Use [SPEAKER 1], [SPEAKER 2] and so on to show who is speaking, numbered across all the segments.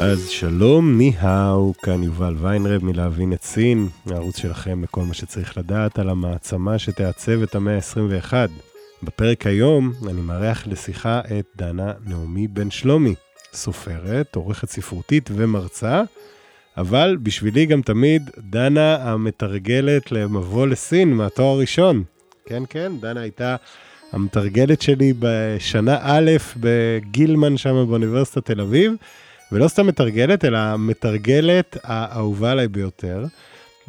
[SPEAKER 1] אז שלום, 你好, כאן יובל ויינרב מלהבין את סין, הערוץ שלכם לכל מה שצריך לדעת על המעצמה שתעצב את המאה ה-21. בפרק היום אני מארח לשיחה את דנה נעמי בן שלומי, סופרת, עורכת ספרותית ומרצה, אבל בשבילי גם תמיד דנה המתרגלת למבוא לסין מהתואר הראשון. כן, כן, דנה הייתה המתרגלת שלי בשנה א' בגילמן שם באוניברסיטת תל אביב. ולא סתם מתרגלת, אלא מתרגלת האהובה עליי ביותר.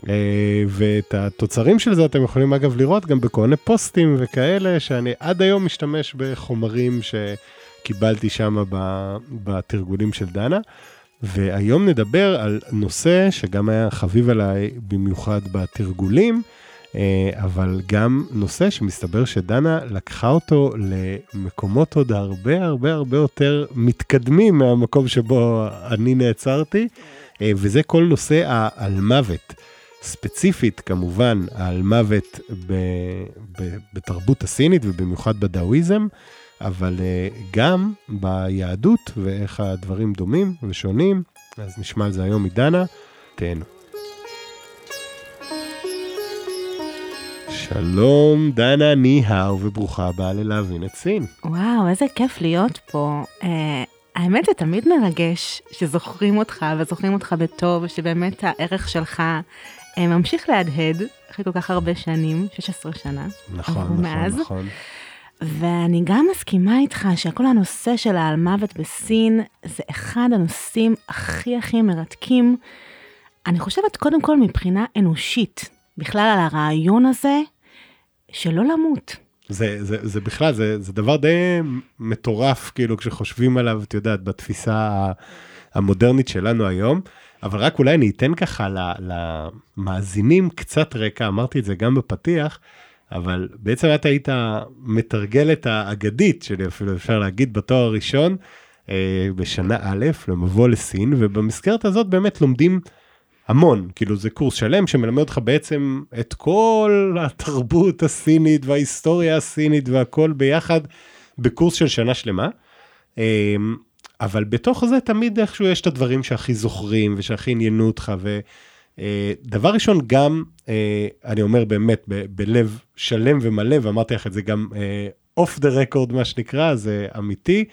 [SPEAKER 1] אה, ואת התוצרים של זה אתם יכולים אגב לראות גם בכל מיני פוסטים וכאלה, שאני עד היום משתמש בחומרים שקיבלתי שם בתרגולים של דנה. והיום נדבר על נושא שגם היה חביב עליי במיוחד בתרגולים, אבל גם נושא שמסתבר שדנה לקחה אותו למקומות עוד הרבה הרבה הרבה יותר מתקדמים מהמקום שבו אני נעצרתי, אה, וזה כל נושא העל מוות. ספציפית כמובן על מוות ב, ב, בתרבות הסינית ובמיוחד בדאואיזם, אבל אה, גם ביהדות ואיך הדברים דומים ושונים, אז נשמע על זה היום מדנה, תהנו. שלום, דנה ניהאו, וברוכה הבאה ללהבין את סין.
[SPEAKER 2] וואו, איזה כיף להיות פה. Uh, האמת זה תמיד מרגש שזוכרים אותך וזוכרים אותך בטוב, ושבאמת הערך שלך uh, ממשיך להדהד אחרי כל כך הרבה שנים, 16 שנה.
[SPEAKER 1] נכון, נכון, מאז. נכון.
[SPEAKER 2] ואני גם מסכימה איתך שכל הנושא של העל מוות בסין זה אחד הנושאים הכי הכי מרתקים. אני חושבת קודם כל מבחינה אנושית, בכלל על הרעיון הזה שלא למות.
[SPEAKER 1] זה, זה, זה בכלל, זה, זה דבר די מטורף, כאילו, כשחושבים עליו, את יודעת, בתפיסה המודרנית שלנו היום. אבל רק אולי אני אתן ככה למאזינים קצת רקע, אמרתי את זה גם בפתיח, אבל בעצם את היית מתרגלת האגדית שלי, אפילו אפשר להגיד, בתואר הראשון, אה, בשנה א', למבוא לסין, ובמסגרת הזאת באמת לומדים המון, כאילו זה קורס שלם שמלמד אותך בעצם את כל התרבות הסינית וההיסטוריה הסינית והכל ביחד בקורס של שנה שלמה. אמ, אבל בתוך זה תמיד איכשהו יש את הדברים שהכי זוכרים ושהכי עניינו אותך. ודבר אה, ראשון, גם, אה, אני אומר באמת, בלב שלם ומלא, ואמרתי לך את זה גם אוף דה רקורד, מה שנקרא, זה אמיתי.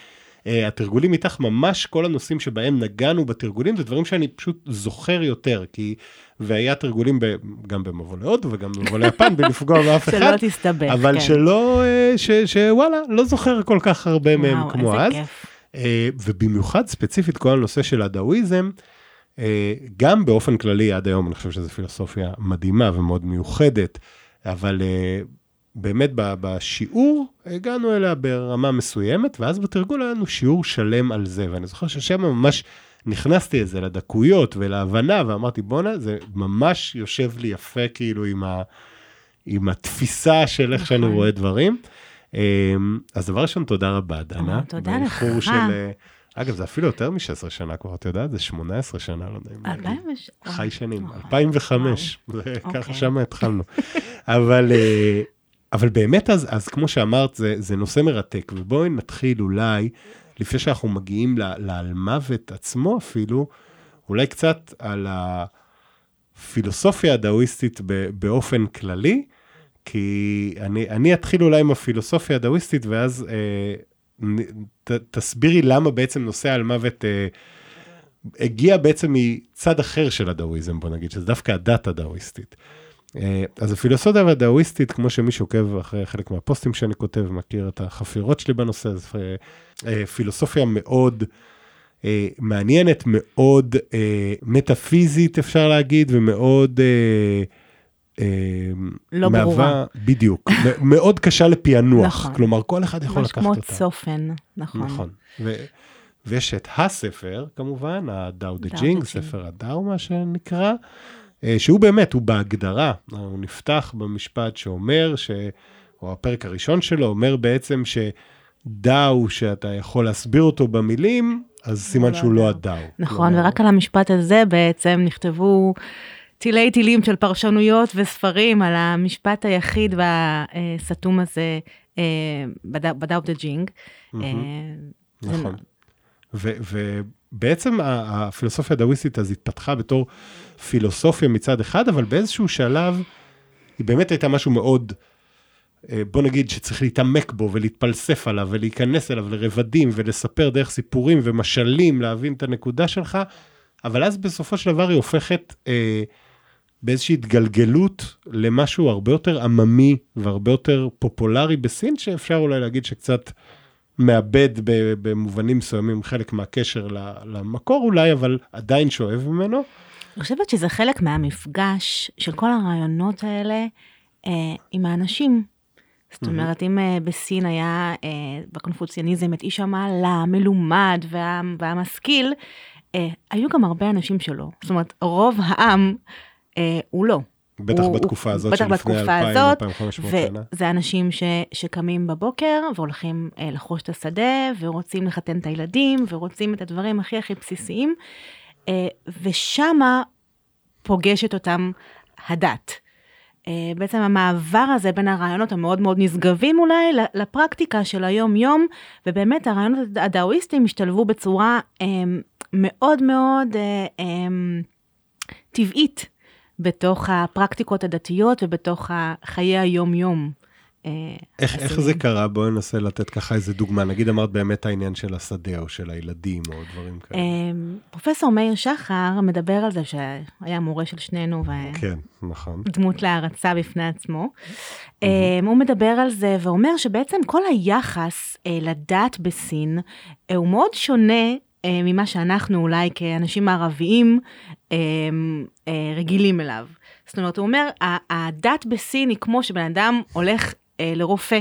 [SPEAKER 1] Uh, התרגולים איתך ממש כל הנושאים שבהם נגענו בתרגולים זה דברים שאני פשוט זוכר יותר כי והיה תרגולים ב, גם במבוא להודו וגם במבוא ליפן בלפגוע באף אחד.
[SPEAKER 2] שלא תסתבך,
[SPEAKER 1] אבל
[SPEAKER 2] כן.
[SPEAKER 1] שלא, uh, ש, שוואלה לא זוכר כל כך הרבה וואו, מהם כמו אז. כיף. Uh, ובמיוחד ספציפית כל הנושא של הדאואיזם. גם באופן כללי עד היום אני חושב שזו פילוסופיה מדהימה ומאוד מיוחדת אבל. באמת בשיעור הגענו אליה ברמה מסוימת, ואז בתרגול היה לנו שיעור שלם על זה, ואני זוכר ששם ממש נכנסתי לזה לדקויות ולהבנה, ואמרתי, בואנה, זה ממש יושב לי יפה כאילו עם, ה, עם התפיסה של איך שאני נכון. רואה דברים. אמ, אז דבר ראשון, תודה רבה, דנה.
[SPEAKER 2] תודה לך.
[SPEAKER 1] של... אה, אגב, זה אפילו יותר מ-16 שנה כבר, את יודעת, זה 18 שנה, לא יודע אם
[SPEAKER 2] להגיד.
[SPEAKER 1] חי שנים, 2005, ככה אוקיי. שם התחלנו. אבל אה, אבל באמת אז, אז כמו שאמרת, זה, זה נושא מרתק, ובואי נתחיל אולי, לפני שאנחנו מגיעים לעל מוות עצמו אפילו, אולי קצת על הפילוסופיה הדאוויסטית באופן כללי, כי אני, אני אתחיל אולי עם הפילוסופיה הדאוויסטית, ואז אה, ת, תסבירי למה בעצם נושא על מוות אה, הגיע בעצם מצד אחר של הדאוויזם, בוא נגיד, שזה דווקא הדת הדאוויסטית. אה, אז הפילוסופיה הדאוויסטית, כמו שמי שעוקב אחרי חלק מהפוסטים שאני כותב, מכיר את החפירות שלי בנושא, אז אה, אה, פילוסופיה מאוד מעניינת, מאוד מטאפיזית אפשר להגיד, ומאוד...
[SPEAKER 2] לא מהווה, ברורה.
[SPEAKER 1] בדיוק, מאוד קשה לפענוח, נכון. כלומר כל אחד יכול לקחת אותה.
[SPEAKER 2] ממש כמו צופן, נכון.
[SPEAKER 1] נכון, ו, ויש את הספר כמובן, הדאו דה ג'ינג, ספר הדאו מה שנקרא, אה, שהוא באמת, הוא בהגדרה, הוא נפתח במשפט שאומר, ש... או הפרק הראשון שלו אומר בעצם שדאו שאתה יכול להסביר אותו במילים, אז סימן
[SPEAKER 2] לא
[SPEAKER 1] שהוא לא
[SPEAKER 2] הדאו. נכון,
[SPEAKER 1] כלומר,
[SPEAKER 2] ורק על המשפט הזה בעצם נכתבו תילי תילים של פרשנויות וספרים על המשפט היחיד והסתום הזה אה, בדאו דה ג'ינג. אה,
[SPEAKER 1] נכון. ו- ובעצם הפילוסופיה הדאוויסטית אז התפתחה בתור פילוסופיה מצד אחד, אבל באיזשהו שלב היא באמת הייתה משהו מאוד, אה, בוא נגיד שצריך להתעמק בו ולהתפלסף עליו ולהיכנס אליו לרבדים ולספר דרך סיפורים ומשלים, להבין את הנקודה שלך, אבל אז בסופו של דבר היא הופכת אה, באיזושהי התגלגלות למשהו הרבה יותר עממי והרבה יותר פופולרי בסין, שאפשר אולי להגיד שקצת מאבד במובנים מסוימים חלק מהקשר למקור אולי, אבל עדיין שואב ממנו.
[SPEAKER 2] אני חושבת שזה חלק מהמפגש של כל הרעיונות האלה אה, עם האנשים. זאת אומרת, אם אה, בסין היה אה, בקונפוציאניזם את איש המעלה, המלומד וה, והמשכיל, אה, היו גם הרבה אנשים שלא. זאת אומרת, רוב העם הוא לא.
[SPEAKER 1] בטח
[SPEAKER 2] הוא-
[SPEAKER 1] בתקופה הזאת
[SPEAKER 2] בטח
[SPEAKER 1] שלפני
[SPEAKER 2] בתקופה
[SPEAKER 1] 2,000,
[SPEAKER 2] הזאת,
[SPEAKER 1] 2,500 שנה.
[SPEAKER 2] וזה אנשים ש, שקמים בבוקר והולכים לחרוש את השדה, ורוצים לחתן את הילדים, ורוצים את הדברים הכי הכי בסיסיים, אה, ושמה פוגשת אותם הדת. אה, בעצם המעבר הזה בין הרעיונות המאוד מאוד נשגבים אולי לפרקטיקה של היום-יום, ובאמת הרעיונות הדאואיסטיים השתלבו בצורה אה, מאוד מאוד אה, אה, טבעית בתוך הפרקטיקות הדתיות ובתוך חיי היום-יום. אה,
[SPEAKER 1] איך, איך. זה קרה? בואי ננסה לתת ככה איזה דוגמה. נגיד אמרת באמת העניין של השדה או של הילדים או דברים כאלה.
[SPEAKER 2] אה, פרופסור מאיר שחר מדבר על זה שהיה מורה של שנינו
[SPEAKER 1] כן, נכון.
[SPEAKER 2] ודמות להערצה בפני עצמו. אה, הוא מדבר על זה ואומר שבעצם כל היחס לדת בסין הוא מאוד שונה ממה שאנחנו אולי כאנשים ערביים אה, רגילים אליו. זאת אומרת, הוא אומר, "ה- הדת בסין היא כמו שבן אדם הולך אה, לרופא.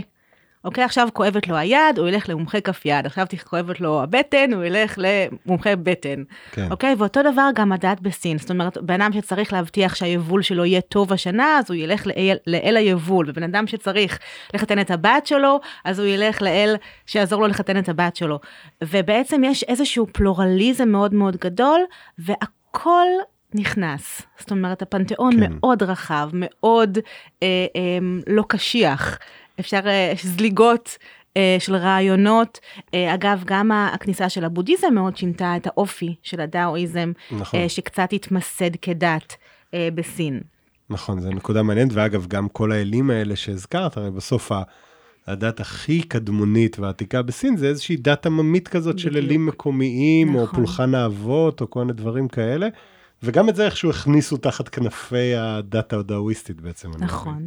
[SPEAKER 2] אוקיי, עכשיו כואבת לו היד, הוא ילך למומחה כף יד, עכשיו כואבת לו הבטן, הוא ילך למומחה בטן.
[SPEAKER 1] כן.
[SPEAKER 2] אוקיי, ואותו דבר גם הדת בסין. זאת אומרת, בן אדם שצריך להבטיח שהיבול שלו יהיה טוב השנה, אז הוא ילך לאל, לאל היבול, ובן אדם שצריך לחתן את הבת שלו, אז הוא ילך לאל שיעזור לו לחתן את הבת שלו. ובעצם יש איזשהו פלורליזם מאוד מאוד גדול, והכל נכנס. זאת אומרת, הפנתיאון
[SPEAKER 1] כן.
[SPEAKER 2] מאוד רחב, מאוד אה, אה, לא קשיח. אפשר, אה, יש זליגות אה, של רעיונות. אה, אגב, גם הכניסה של הבודהיזם מאוד שינתה את האופי של הדאואיזם,
[SPEAKER 1] נכון.
[SPEAKER 2] אה, שקצת התמסד כדת אה, בסין.
[SPEAKER 1] נכון, זו נקודה מעניינת, ואגב, גם כל האלים האלה שהזכרת, הרי בסוף ה- הדת הכי קדמונית ועתיקה בסין זה איזושהי דת עממית כזאת של
[SPEAKER 2] בדיוק.
[SPEAKER 1] אלים מקומיים, או
[SPEAKER 2] נכון.
[SPEAKER 1] פולחן האבות, או כל מיני דברים כאלה, וגם את זה איכשהו הכניסו תחת כנפי הדת הדאוויסטית בעצם.
[SPEAKER 2] נכון.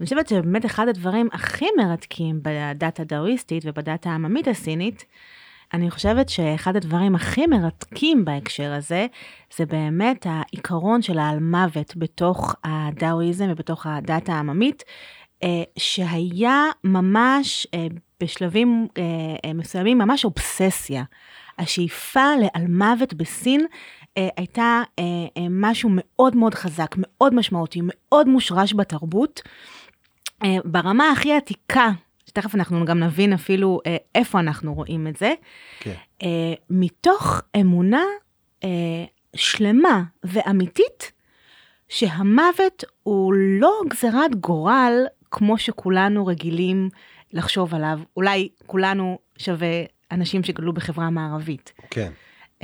[SPEAKER 2] אני חושבת שבאמת אחד הדברים הכי מרתקים בדת הדאואיסטית ובדת העממית הסינית, אני חושבת שאחד הדברים הכי מרתקים בהקשר הזה, זה באמת העיקרון של העל מוות בתוך הדאואיזם ובתוך הדת העממית, אה, שהיה ממש אה, בשלבים אה, מסוימים ממש אובססיה. השאיפה לעל מוות בסין הייתה אה, אה, משהו מאוד מאוד חזק, מאוד משמעותי, מאוד מושרש בתרבות. אה, ברמה הכי עתיקה, שתכף אנחנו גם נבין אפילו אה, איפה אנחנו רואים את זה,
[SPEAKER 1] כן.
[SPEAKER 2] אה, מתוך אמונה אה, שלמה ואמיתית שהמוות הוא לא גזירת גורל כמו שכולנו רגילים לחשוב עליו. אולי כולנו שווה אנשים שגדלו בחברה מערבית.
[SPEAKER 1] כן.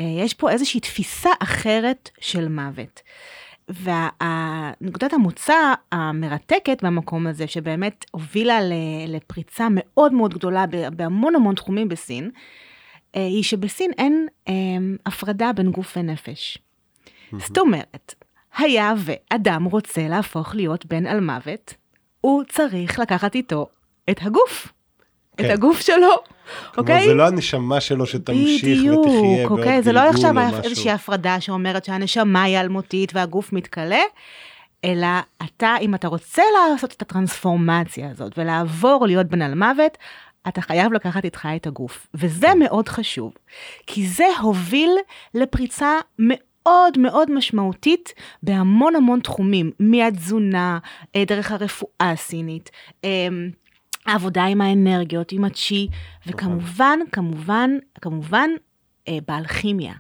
[SPEAKER 2] אה, יש פה איזושהי תפיסה אחרת של מוות. ונקודת המוצא המרתקת במקום הזה, שבאמת הובילה לפריצה מאוד מאוד גדולה בהמון המון תחומים בסין, אה, היא שבסין אין אה, הפרדה בין גוף ונפש. זאת אומרת, היה ואדם רוצה להפוך להיות בן על מוות, הוא צריך לקחת איתו את הגוף. את
[SPEAKER 1] כן.
[SPEAKER 2] הגוף שלו, אוקיי?
[SPEAKER 1] זה לא הנשמה שלו שתמשיך ותחיה בעוד
[SPEAKER 2] בדיוק, אוקיי? זה לא
[SPEAKER 1] גלגול
[SPEAKER 2] עכשיו. איזושהי הפרדה שאומרת שהנשמה היא אלמותית והגוף מתכלה, אלא אתה, אם אתה רוצה לעשות את הטרנספורמציה הזאת ולעבור להיות בן על מוות, אתה חייב לקחת איתך את הגוף. וזה
[SPEAKER 1] כן.
[SPEAKER 2] מאוד חשוב, כי זה הוביל לפריצה מאוד מאוד משמעותית בהמון המון תחומים, מהתזונה, אה, דרך הרפואה הסינית, אה, העבודה עם האנרגיות, עם הצ'י, וכמובן, כמובן, כמובן, אה, באלכימיה.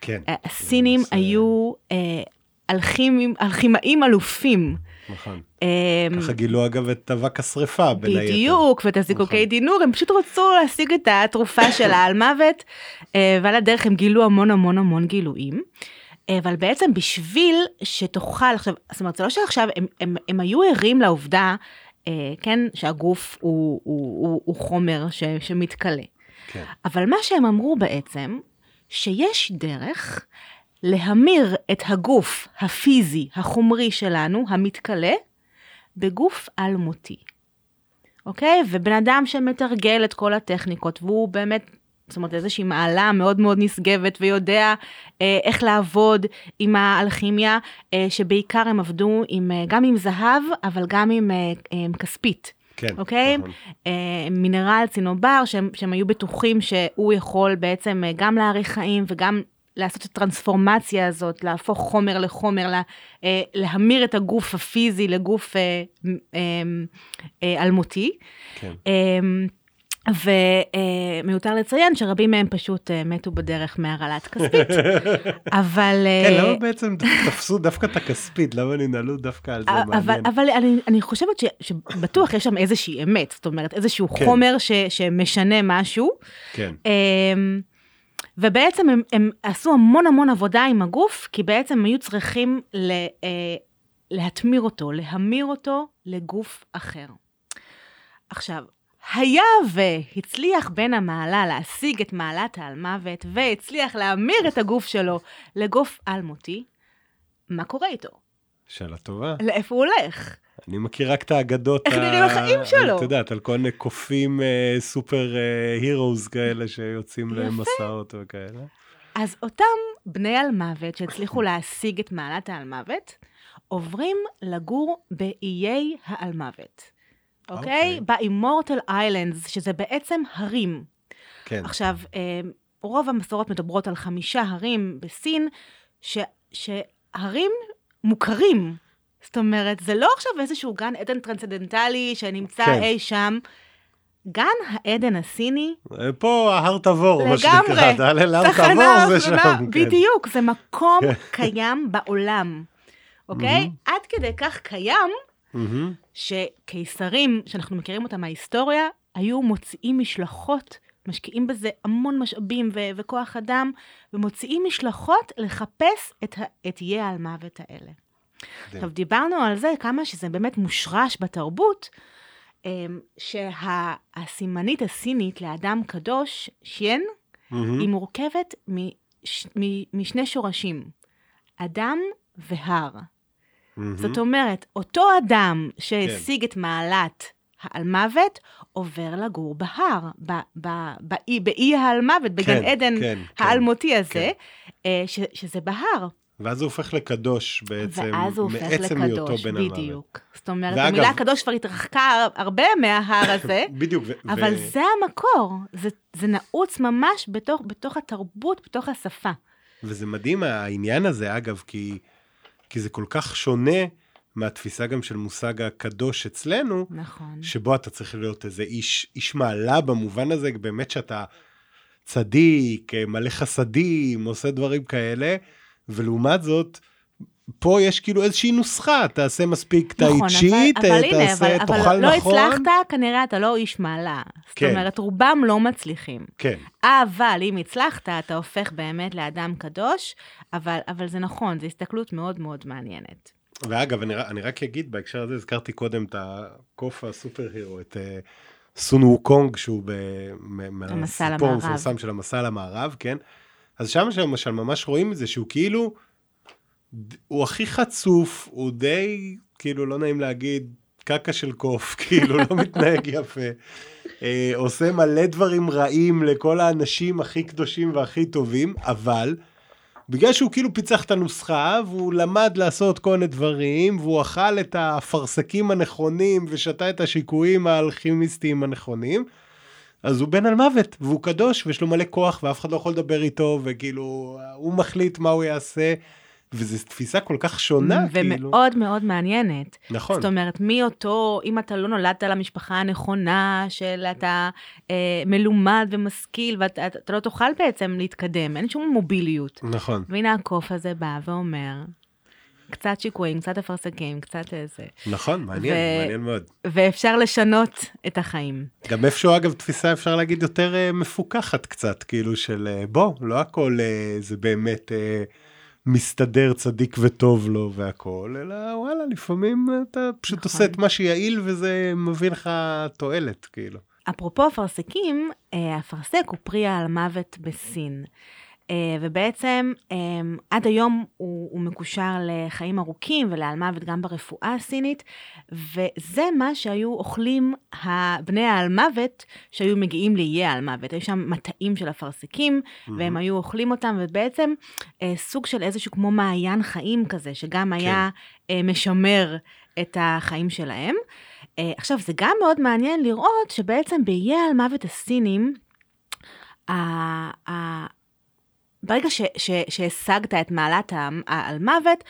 [SPEAKER 1] כן.
[SPEAKER 2] אה, הסינים
[SPEAKER 1] זה
[SPEAKER 2] היו אה, אלכימים, אלכימאים אלופים.
[SPEAKER 1] נכון.
[SPEAKER 2] אה,
[SPEAKER 1] ככה גילו אגב את אבק השרפה בין היתר.
[SPEAKER 2] בדיוק, ואת הזיקוקי
[SPEAKER 1] נכון.
[SPEAKER 2] דינור, הם פשוט רצו להשיג את התרופה שלה על מוות, אה, ועל הדרך הם גילו המון המון המון גילויים. אה, אבל בעצם בשביל שתוכל, עכשיו, זאת אומרת, זה לא שעכשיו הם, הם, הם היו ערים לעובדה, כן, שהגוף הוא, הוא, הוא, הוא חומר ש, שמתכלה.
[SPEAKER 1] כן.
[SPEAKER 2] אבל מה שהם אמרו בעצם, שיש דרך להמיר את הגוף הפיזי, החומרי שלנו, המתכלה, בגוף אלמותי. אוקיי? ובן אדם שמתרגל את כל הטכניקות, והוא באמת, זאת אומרת, איזושהי מעלה מאוד מאוד נשגבת, ויודע אה, איך לעבוד עם האלכימיה, אה, שבעיקר הם עבדו עם, אה, גם עם זהב, אבל גם עם אה, אה, כספית.
[SPEAKER 1] כן.
[SPEAKER 2] אוקיי?
[SPEAKER 1] נכון.
[SPEAKER 2] אה, מינרל צינובר, שהם, שהם היו בטוחים שהוא יכול בעצם אה, גם להאריך חיים וגם לעשות את הטרנספורמציה הזאת, להפוך חומר לחומר, לה, אה, להמיר את הגוף הפיזי לגוף אה, אה, אה, אלמותי.
[SPEAKER 1] כן.
[SPEAKER 2] אה, ומיותר לציין שרבים מהם פשוט אה, מתו בדרך מהרעלת כספית. אבל...
[SPEAKER 1] כן,
[SPEAKER 2] אה,
[SPEAKER 1] למה בעצם תפסו דווקא את הכספית? למה ננעלו דווקא על זה?
[SPEAKER 2] אבל,
[SPEAKER 1] מעניין.
[SPEAKER 2] אבל אני, אני חושבת ש, שבטוח יש שם איזושהי אמת, זאת אומרת איזשהו
[SPEAKER 1] כן.
[SPEAKER 2] חומר ש, שמשנה משהו.
[SPEAKER 1] כן.
[SPEAKER 2] אמ, ובעצם הם, הם עשו המון המון עבודה עם הגוף, כי בעצם היו צריכים ל, אה, להתמיר אותו, להמיר אותו לגוף אחר. עכשיו, היה והצליח בן המעלה להשיג את מעלת האלמוות, והצליח להמיר את הגוף שלו לגוף אלמותי, מה קורה איתו?
[SPEAKER 1] שאלה טובה.
[SPEAKER 2] לאיפה הוא הולך?
[SPEAKER 1] אני מכיר רק את האגדות.
[SPEAKER 2] איך נראים החיים שלו?
[SPEAKER 1] את יודעת, על כל מיני קופים אה, סופר אה, הירוז כאלה שיוצאים. למסעות וכאלה.
[SPEAKER 2] אז אותם בני אלמוות שהצליחו להשיג את מעלת האלמוות, עוברים לגור באיי האלמוות. אוקיי? באימורטל איילנדס, שזה בעצם הרים.
[SPEAKER 1] כן.
[SPEAKER 2] עכשיו, אה, רוב המסורות מדברות על חמישה הרים בסין, ש, שהרים מוכרים. זאת אומרת, זה לא עכשיו איזשהו גן עדן טרנסצדנטלי שנמצא
[SPEAKER 1] כן.
[SPEAKER 2] אי שם. גן העדן הסיני
[SPEAKER 1] אה, פה ההר תבור, מה שנקרא.
[SPEAKER 2] לגמרי.
[SPEAKER 1] תעלה להר תבור זה שם. כן.
[SPEAKER 2] בדיוק, זה מקום קיים בעולם, אוקיי? עד כדי כך קיים,
[SPEAKER 1] מהמם.
[SPEAKER 2] שקיסרים, שאנחנו מכירים אותם מההיסטוריה, היו מוציאים משלחות, משקיעים בזה המון משאבים ו- וכוח אדם, ומוציאים משלחות לחפש את, ה- את איי האלמוות האלה. עכשיו, דיברנו על זה, כמה שזה באמת מושרש בתרבות, אמ, שהסימנית הסינית לאדם קדוש, שיין,
[SPEAKER 1] מהמם.
[SPEAKER 2] היא מורכבת מש, מ, משני שורשים, אדם והר.
[SPEAKER 1] מהמם.
[SPEAKER 2] זאת אומרת, אותו אדם שהשיג את מעלת האלמוות, עובר לגור בהר, ב, ב, באי, באי האלמוות, בגן
[SPEAKER 1] כן,
[SPEAKER 2] עדן
[SPEAKER 1] כן, כן,
[SPEAKER 2] האלמותי הזה,
[SPEAKER 1] כן.
[SPEAKER 2] ש, שזה בהר.
[SPEAKER 1] ואז הוא הופך לקדוש בעצם,
[SPEAKER 2] ואז הוא הופך
[SPEAKER 1] מעצם היותו בן המוות.
[SPEAKER 2] בדיוק. זאת אומרת,
[SPEAKER 1] ואגב-
[SPEAKER 2] המילה קדוש כבר התרחקה הרבה מההר הזה,
[SPEAKER 1] בדיוק. ו-
[SPEAKER 2] אבל
[SPEAKER 1] ו-
[SPEAKER 2] זה המקור, זה, זה נעוץ ממש בתוך, בתוך התרבות, בתוך השפה.
[SPEAKER 1] וזה מדהים העניין הזה, אגב, כי, כי זה כל כך שונה מהתפיסה גם של מושג הקדוש אצלנו,
[SPEAKER 2] נכון.
[SPEAKER 1] שבו אתה צריך להיות איזה איש, איש מעלה במובן הזה, באמת שאתה צדיק, מלא חסדים, עושה דברים כאלה, ולעומת זאת, פה יש כאילו איזושהי נוסחה, תעשה מספיק טאי
[SPEAKER 2] נכון, הנה,
[SPEAKER 1] תעשה,
[SPEAKER 2] אבל,
[SPEAKER 1] תאכל
[SPEAKER 2] אבל לא
[SPEAKER 1] נכון.
[SPEAKER 2] הצלחת, כנראה אתה לא איש מעלה. זאת
[SPEAKER 1] כן.
[SPEAKER 2] אומרת, רובם לא מצליחים.
[SPEAKER 1] כן,
[SPEAKER 2] אבל אם הצלחת, אתה הופך באמת לאדם קדוש, אבל, אבל זה נכון, זו הסתכלות מאוד מאוד מעניינת.
[SPEAKER 1] ואגב, אני, אני רק אגיד, בהקשר הזה, הזכרתי קודם את הקוף הסופר הירו, את uh, סון ווקונג, שהוא ב, מ-
[SPEAKER 2] המסע
[SPEAKER 1] מהסיפור. המפורסם של המסע למערב, כן? אז שם למשל ממש רואים את זה שהוא כאילו, הוא הכי חצוף, הוא די, כאילו, לא נעים להגיד, קקה של קוף, כאילו, לא מתנהג יפה. אה, עושה מלא דברים רעים לכל האנשים הכי קדושים והכי טובים, אבל בגלל שהוא כאילו פיצח את הנוסחה, והוא למד לעשות כל מיני דברים, והוא אכל את האפרסקים הנכונים ושתה את השיקויים האלכימיסטיים הנכונים, אז הוא בן על מוות, והוא קדוש, ויש לו מלא כוח, ואף אחד לא יכול לדבר איתו, וכאילו, הוא מחליט מה הוא יעשה, וזו תפיסה כל כך שונה, כאילו.
[SPEAKER 2] ומאוד מאוד מעניינת.
[SPEAKER 1] נכון.
[SPEAKER 2] זאת אומרת, מי אותו, אם אתה לא נולדת למשפחה הנכונה, של אתה אה, מלומד ומשכיל, ואתה אתה לא תוכל בעצם להתקדם, אין שום מוביליות.
[SPEAKER 1] נכון,
[SPEAKER 2] והנה הקוף הזה בא ואומר, קצת שיקויים, קצת אפרסקים, קצת איזה,
[SPEAKER 1] נכון, מעניין,
[SPEAKER 2] ו-
[SPEAKER 1] מעניין מאוד.
[SPEAKER 2] ואפשר לשנות את החיים.
[SPEAKER 1] גם איפשהו, אגב, תפיסה, אפשר להגיד, יותר אה, מפוקחת קצת, כאילו של אה, בוא, לא הכל אה, זה באמת אה, מסתדר צדיק וטוב לו והכל, אלא וואלה, לפעמים אתה פשוט
[SPEAKER 2] נכון.
[SPEAKER 1] עושה את מה שיעיל וזה מביא לך תועלת, כאילו.
[SPEAKER 2] אפרופו אפרסקים, אה, אפרסק הוא פרי על מוות בסין. אה, ובעצם אה, עד היום הוא, הוא מקושר לחיים ארוכים ולעל מוות גם ברפואה הסינית, וזה מה שהיו אוכלים בני העל מוות שהיו מגיעים לאיי העל מוות. היו שם מטעים של אפרסקים, והם היו אוכלים אותם, ובעצם אה, סוג של איזשהו כמו מעיין חיים כזה, שגם היה אה, משמר את החיים שלהם. עכשיו, זה גם מאוד מעניין לראות שבעצם באיי העל מוות הסינים, ברגע ש- ש- שהשגת את מעלת העל מוות,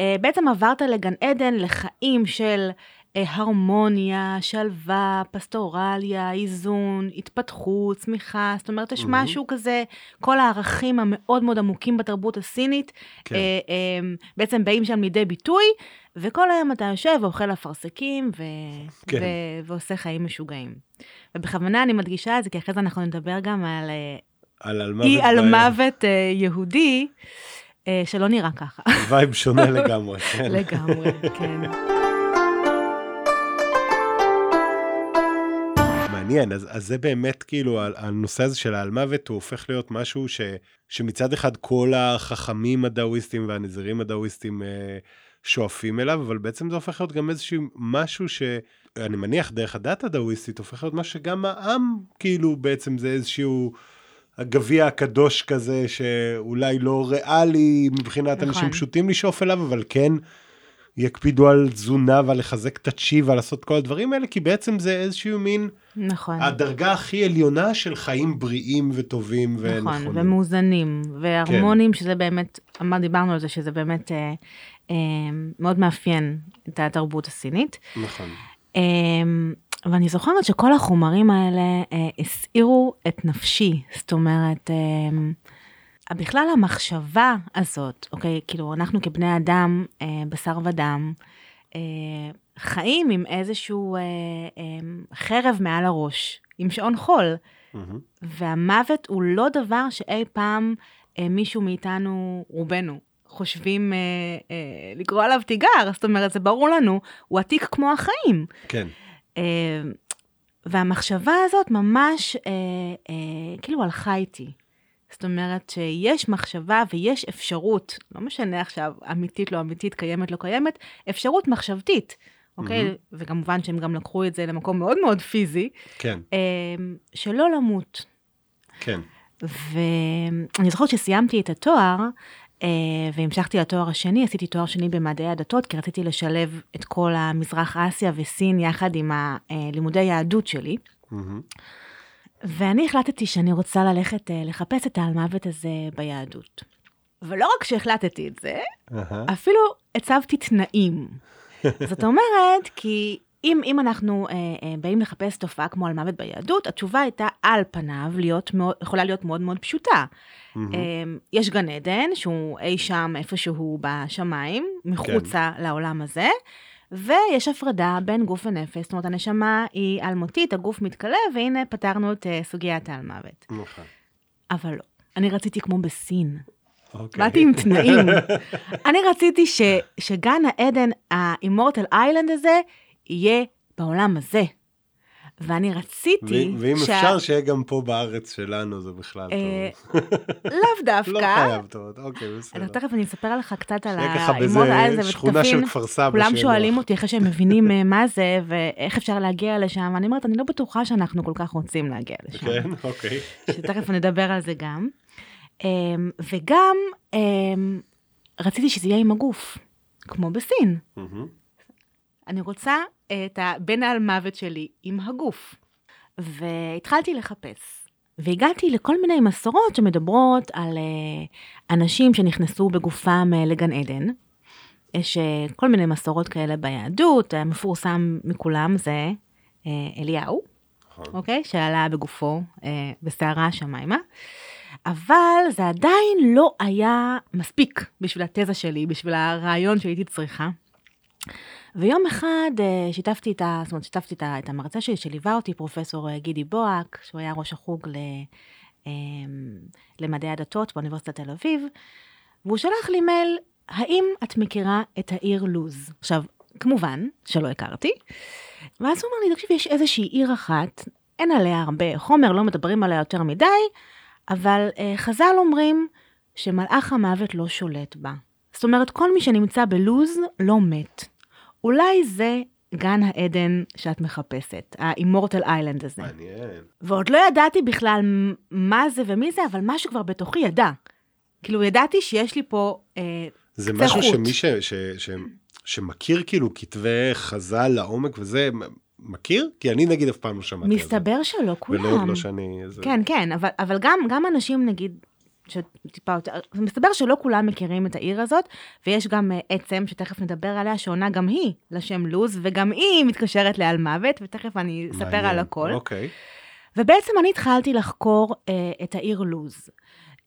[SPEAKER 2] אה, בעצם עברת לגן עדן, לחיים של אה, הרמוניה, שלווה, פסטורליה, איזון, התפתחות, צמיחה, זאת אומרת, יש
[SPEAKER 1] מהמם.
[SPEAKER 2] משהו כזה, כל הערכים המאוד מאוד עמוקים בתרבות הסינית,
[SPEAKER 1] כן.
[SPEAKER 2] אה, אה, בעצם באים שם לידי ביטוי, וכל היום אתה יושב ואוכל אפרסקים ו...
[SPEAKER 1] כן.
[SPEAKER 2] ו... ועושה חיים משוגעים. ובכוונה אני מדגישה את זה, כי אחרי זה אנחנו נדבר גם על אה,
[SPEAKER 1] על אלמוות.
[SPEAKER 2] אי אלמוות אה, יהודי, אה, שלא נראה ככה.
[SPEAKER 1] vibe שונה לגמרי, כן.
[SPEAKER 2] לגמרי, כן.
[SPEAKER 1] מעניין, אז, אז זה באמת כאילו, הנושא הזה של האלמוות הוא הופך להיות משהו ש, שמצד אחד כל החכמים הדאוויסטים והנזירים הדאוויסטים אה, שואפים אליו, אבל בעצם זה הופך להיות גם איזשהו משהו שאני מניח דרך הדת הדאוויסטית, הופך להיות משהו שגם העם, כאילו בעצם זה איזשהו... הגביע הקדוש כזה, שאולי לא ריאלי מבחינת
[SPEAKER 2] נכון.
[SPEAKER 1] אנשים פשוטים לשאוף אליו, אבל כן יקפידו על תזונה ועל לחזק את הצ'י ועל לעשות כל הדברים האלה, כי בעצם זה איזשהו מין
[SPEAKER 2] נכון.
[SPEAKER 1] הדרגה הכי עליונה של חיים בריאים וטובים
[SPEAKER 2] נכון,
[SPEAKER 1] ונכונים.
[SPEAKER 2] ומאוזנים, והרמונים,
[SPEAKER 1] כן.
[SPEAKER 2] שזה באמת, אמר, דיברנו על זה, שזה באמת אה, אה, מאוד מאפיין את התרבות הסינית.
[SPEAKER 1] נכון.
[SPEAKER 2] אה, ואני זוכרת שכל החומרים האלה אה, הסעירו את נפשי, זאת אומרת, אה, בכלל המחשבה הזאת, אוקיי, כאילו אנחנו כבני אדם, אה, בשר ודם, אה, חיים עם איזשהו אה, אה, חרב מעל הראש, עם שעון חול.
[SPEAKER 1] מהמם.
[SPEAKER 2] והמוות הוא לא דבר שאי פעם אה, מישהו מאיתנו, רובנו, חושבים אה, אה, לקרוא עליו תיגר, זאת אומרת, זה ברור לנו, הוא עתיק כמו החיים.
[SPEAKER 1] כן,
[SPEAKER 2] והמחשבה הזאת ממש אה, אה, כאילו הלכה איתי. זאת אומרת שיש מחשבה ויש אפשרות, לא משנה עכשיו אמיתית, לא אמיתית, קיימת, לא קיימת, אפשרות מחשבתית, אוקיי?
[SPEAKER 1] מהמם.
[SPEAKER 2] וכמובן שהם גם לקחו את זה למקום מאוד מאוד פיזי,
[SPEAKER 1] כן,
[SPEAKER 2] אה, שלא למות.
[SPEAKER 1] כן.
[SPEAKER 2] ואני זוכרת שסיימתי את התואר, אה, והמשכתי לתואר השני, עשיתי תואר שני במדעי הדתות, כי רציתי לשלב את כל המזרח אסיה וסין יחד עם הלימודי יהדות שלי.
[SPEAKER 1] מהמם.
[SPEAKER 2] ואני החלטתי שאני רוצה ללכת אה, לחפש את העלמוות הזה ביהדות. ולא רק שהחלטתי את זה,
[SPEAKER 1] אהה.
[SPEAKER 2] אפילו הצבתי תנאים. זאת אומרת, כי אם, אם אנחנו אה, אה, באים לחפש תופעה כמו על מוות ביהדות, התשובה הייתה על פניו להיות מאוד, יכולה להיות מאוד מאוד פשוטה.
[SPEAKER 1] מהמם.
[SPEAKER 2] אה, יש גן עדן, שהוא אי שם איפשהו בשמיים, מחוצה כן. לעולם הזה, ויש הפרדה בין גוף ונפש, זאת אומרת, הנשמה היא אלמותית, הגוף מתכלה, והנה פתרנו את אה, סוגיית העל מוות.
[SPEAKER 1] נכון.
[SPEAKER 2] אבל לא, אני רציתי כמו בסין.
[SPEAKER 1] אוקיי.
[SPEAKER 2] באתי עם תנאים. אני רציתי ש, שגן העדן, ה-Immortal Island הזה, יהיה בעולם הזה. ואני רציתי...
[SPEAKER 1] ו- ואם אפשר שיהיה גם פה בארץ שלנו, זה בכלל
[SPEAKER 2] אה,
[SPEAKER 1] טוב.
[SPEAKER 2] לאו דווקא.
[SPEAKER 1] לא חייב טוב, אוקיי,
[SPEAKER 2] אז
[SPEAKER 1] בסדר.
[SPEAKER 2] תכף אני אספר לך קצת על
[SPEAKER 1] שיהיה ככה באיזה שכונה של כפר סבא.
[SPEAKER 2] כולם שואלים. אותי אחרי שהם מבינים אה, מה זה, ואיך אפשר להגיע לשם, ואני אומרת, אני לא בטוחה שאנחנו כל כך רוצים להגיע לשם.
[SPEAKER 1] כן, אוקיי.
[SPEAKER 2] שתכף נדבר על זה גם. אמ, וגם רציתי שזה יהיה עם הגוף, כמו בסין. אני רוצה את הבן על מוות שלי עם הגוף. והתחלתי לחפש. והגעתי לכל מיני מסורות שמדברות על אה, אנשים שנכנסו בגופם אה, לגן עדן. יש אה, כל מיני מסורות כאלה ביהדות, המפורסם מכולם זה אה, אליהו,
[SPEAKER 1] נכון.
[SPEAKER 2] אוקיי? שעלה בגופו אה, בסערה השמיימה. אבל זה עדיין לא היה מספיק בשביל התזה שלי, בשביל הרעיון שהייתי צריכה. ויום אחד אה, שיתפתי את, ה, זאת אומרת, שיתפתי את, המרצה שלי שליווה אותי, פרופסור אה, גידי בוהק, שהוא היה ראש החוג ל, אה, למדעי הדתות באוניברסיטת תל אביב, והוא שלח לי מייל, האם את מכירה את העיר לוז? עכשיו, כמובן שלא הכרתי, ואז הוא אמר לי, תקשיבי, יש איזושהי עיר אחת, אין עליה הרבה חומר, לא מדברים עליה יותר מדי, אבל אה, חז"ל אומרים שמלאך המוות לא שולט בה. זאת אומרת, כל מי שנמצא בלוז לא מת. אולי זה גן העדן שאת מחפשת, ה-Immortal Island הזה.
[SPEAKER 1] מעניין.
[SPEAKER 2] ועוד לא ידעתי בכלל מה זה ומי זה, אבל משהו כבר בתוכי ידע. כאילו, ידעתי שיש לי פה... אה,
[SPEAKER 1] זה
[SPEAKER 2] קצה
[SPEAKER 1] משהו
[SPEAKER 2] חוט.
[SPEAKER 1] שמי ש, ש, ש, שמכיר כאילו כתבי חז"ל לעומק וזה, מכיר? כי אני נגיד אף פעם לא שמעתי על זה.
[SPEAKER 2] מסתבר שלא כולם.
[SPEAKER 1] ולא לא שאני... זה...
[SPEAKER 2] כן, כן, אבל, אבל גם, גם אנשים, נגיד, שטיפה יותר, מסתבר שלא כולם מכירים את העיר הזאת, ויש גם uh, עצם, שתכף נדבר עליה, שעונה גם היא לשם לוז, וגם היא מתקשרת לעל מוות, ותכף אני אספר
[SPEAKER 1] מעניין.
[SPEAKER 2] על הכל.
[SPEAKER 1] אוקיי.
[SPEAKER 2] ובעצם אני התחלתי לחקור uh, את העיר לוז.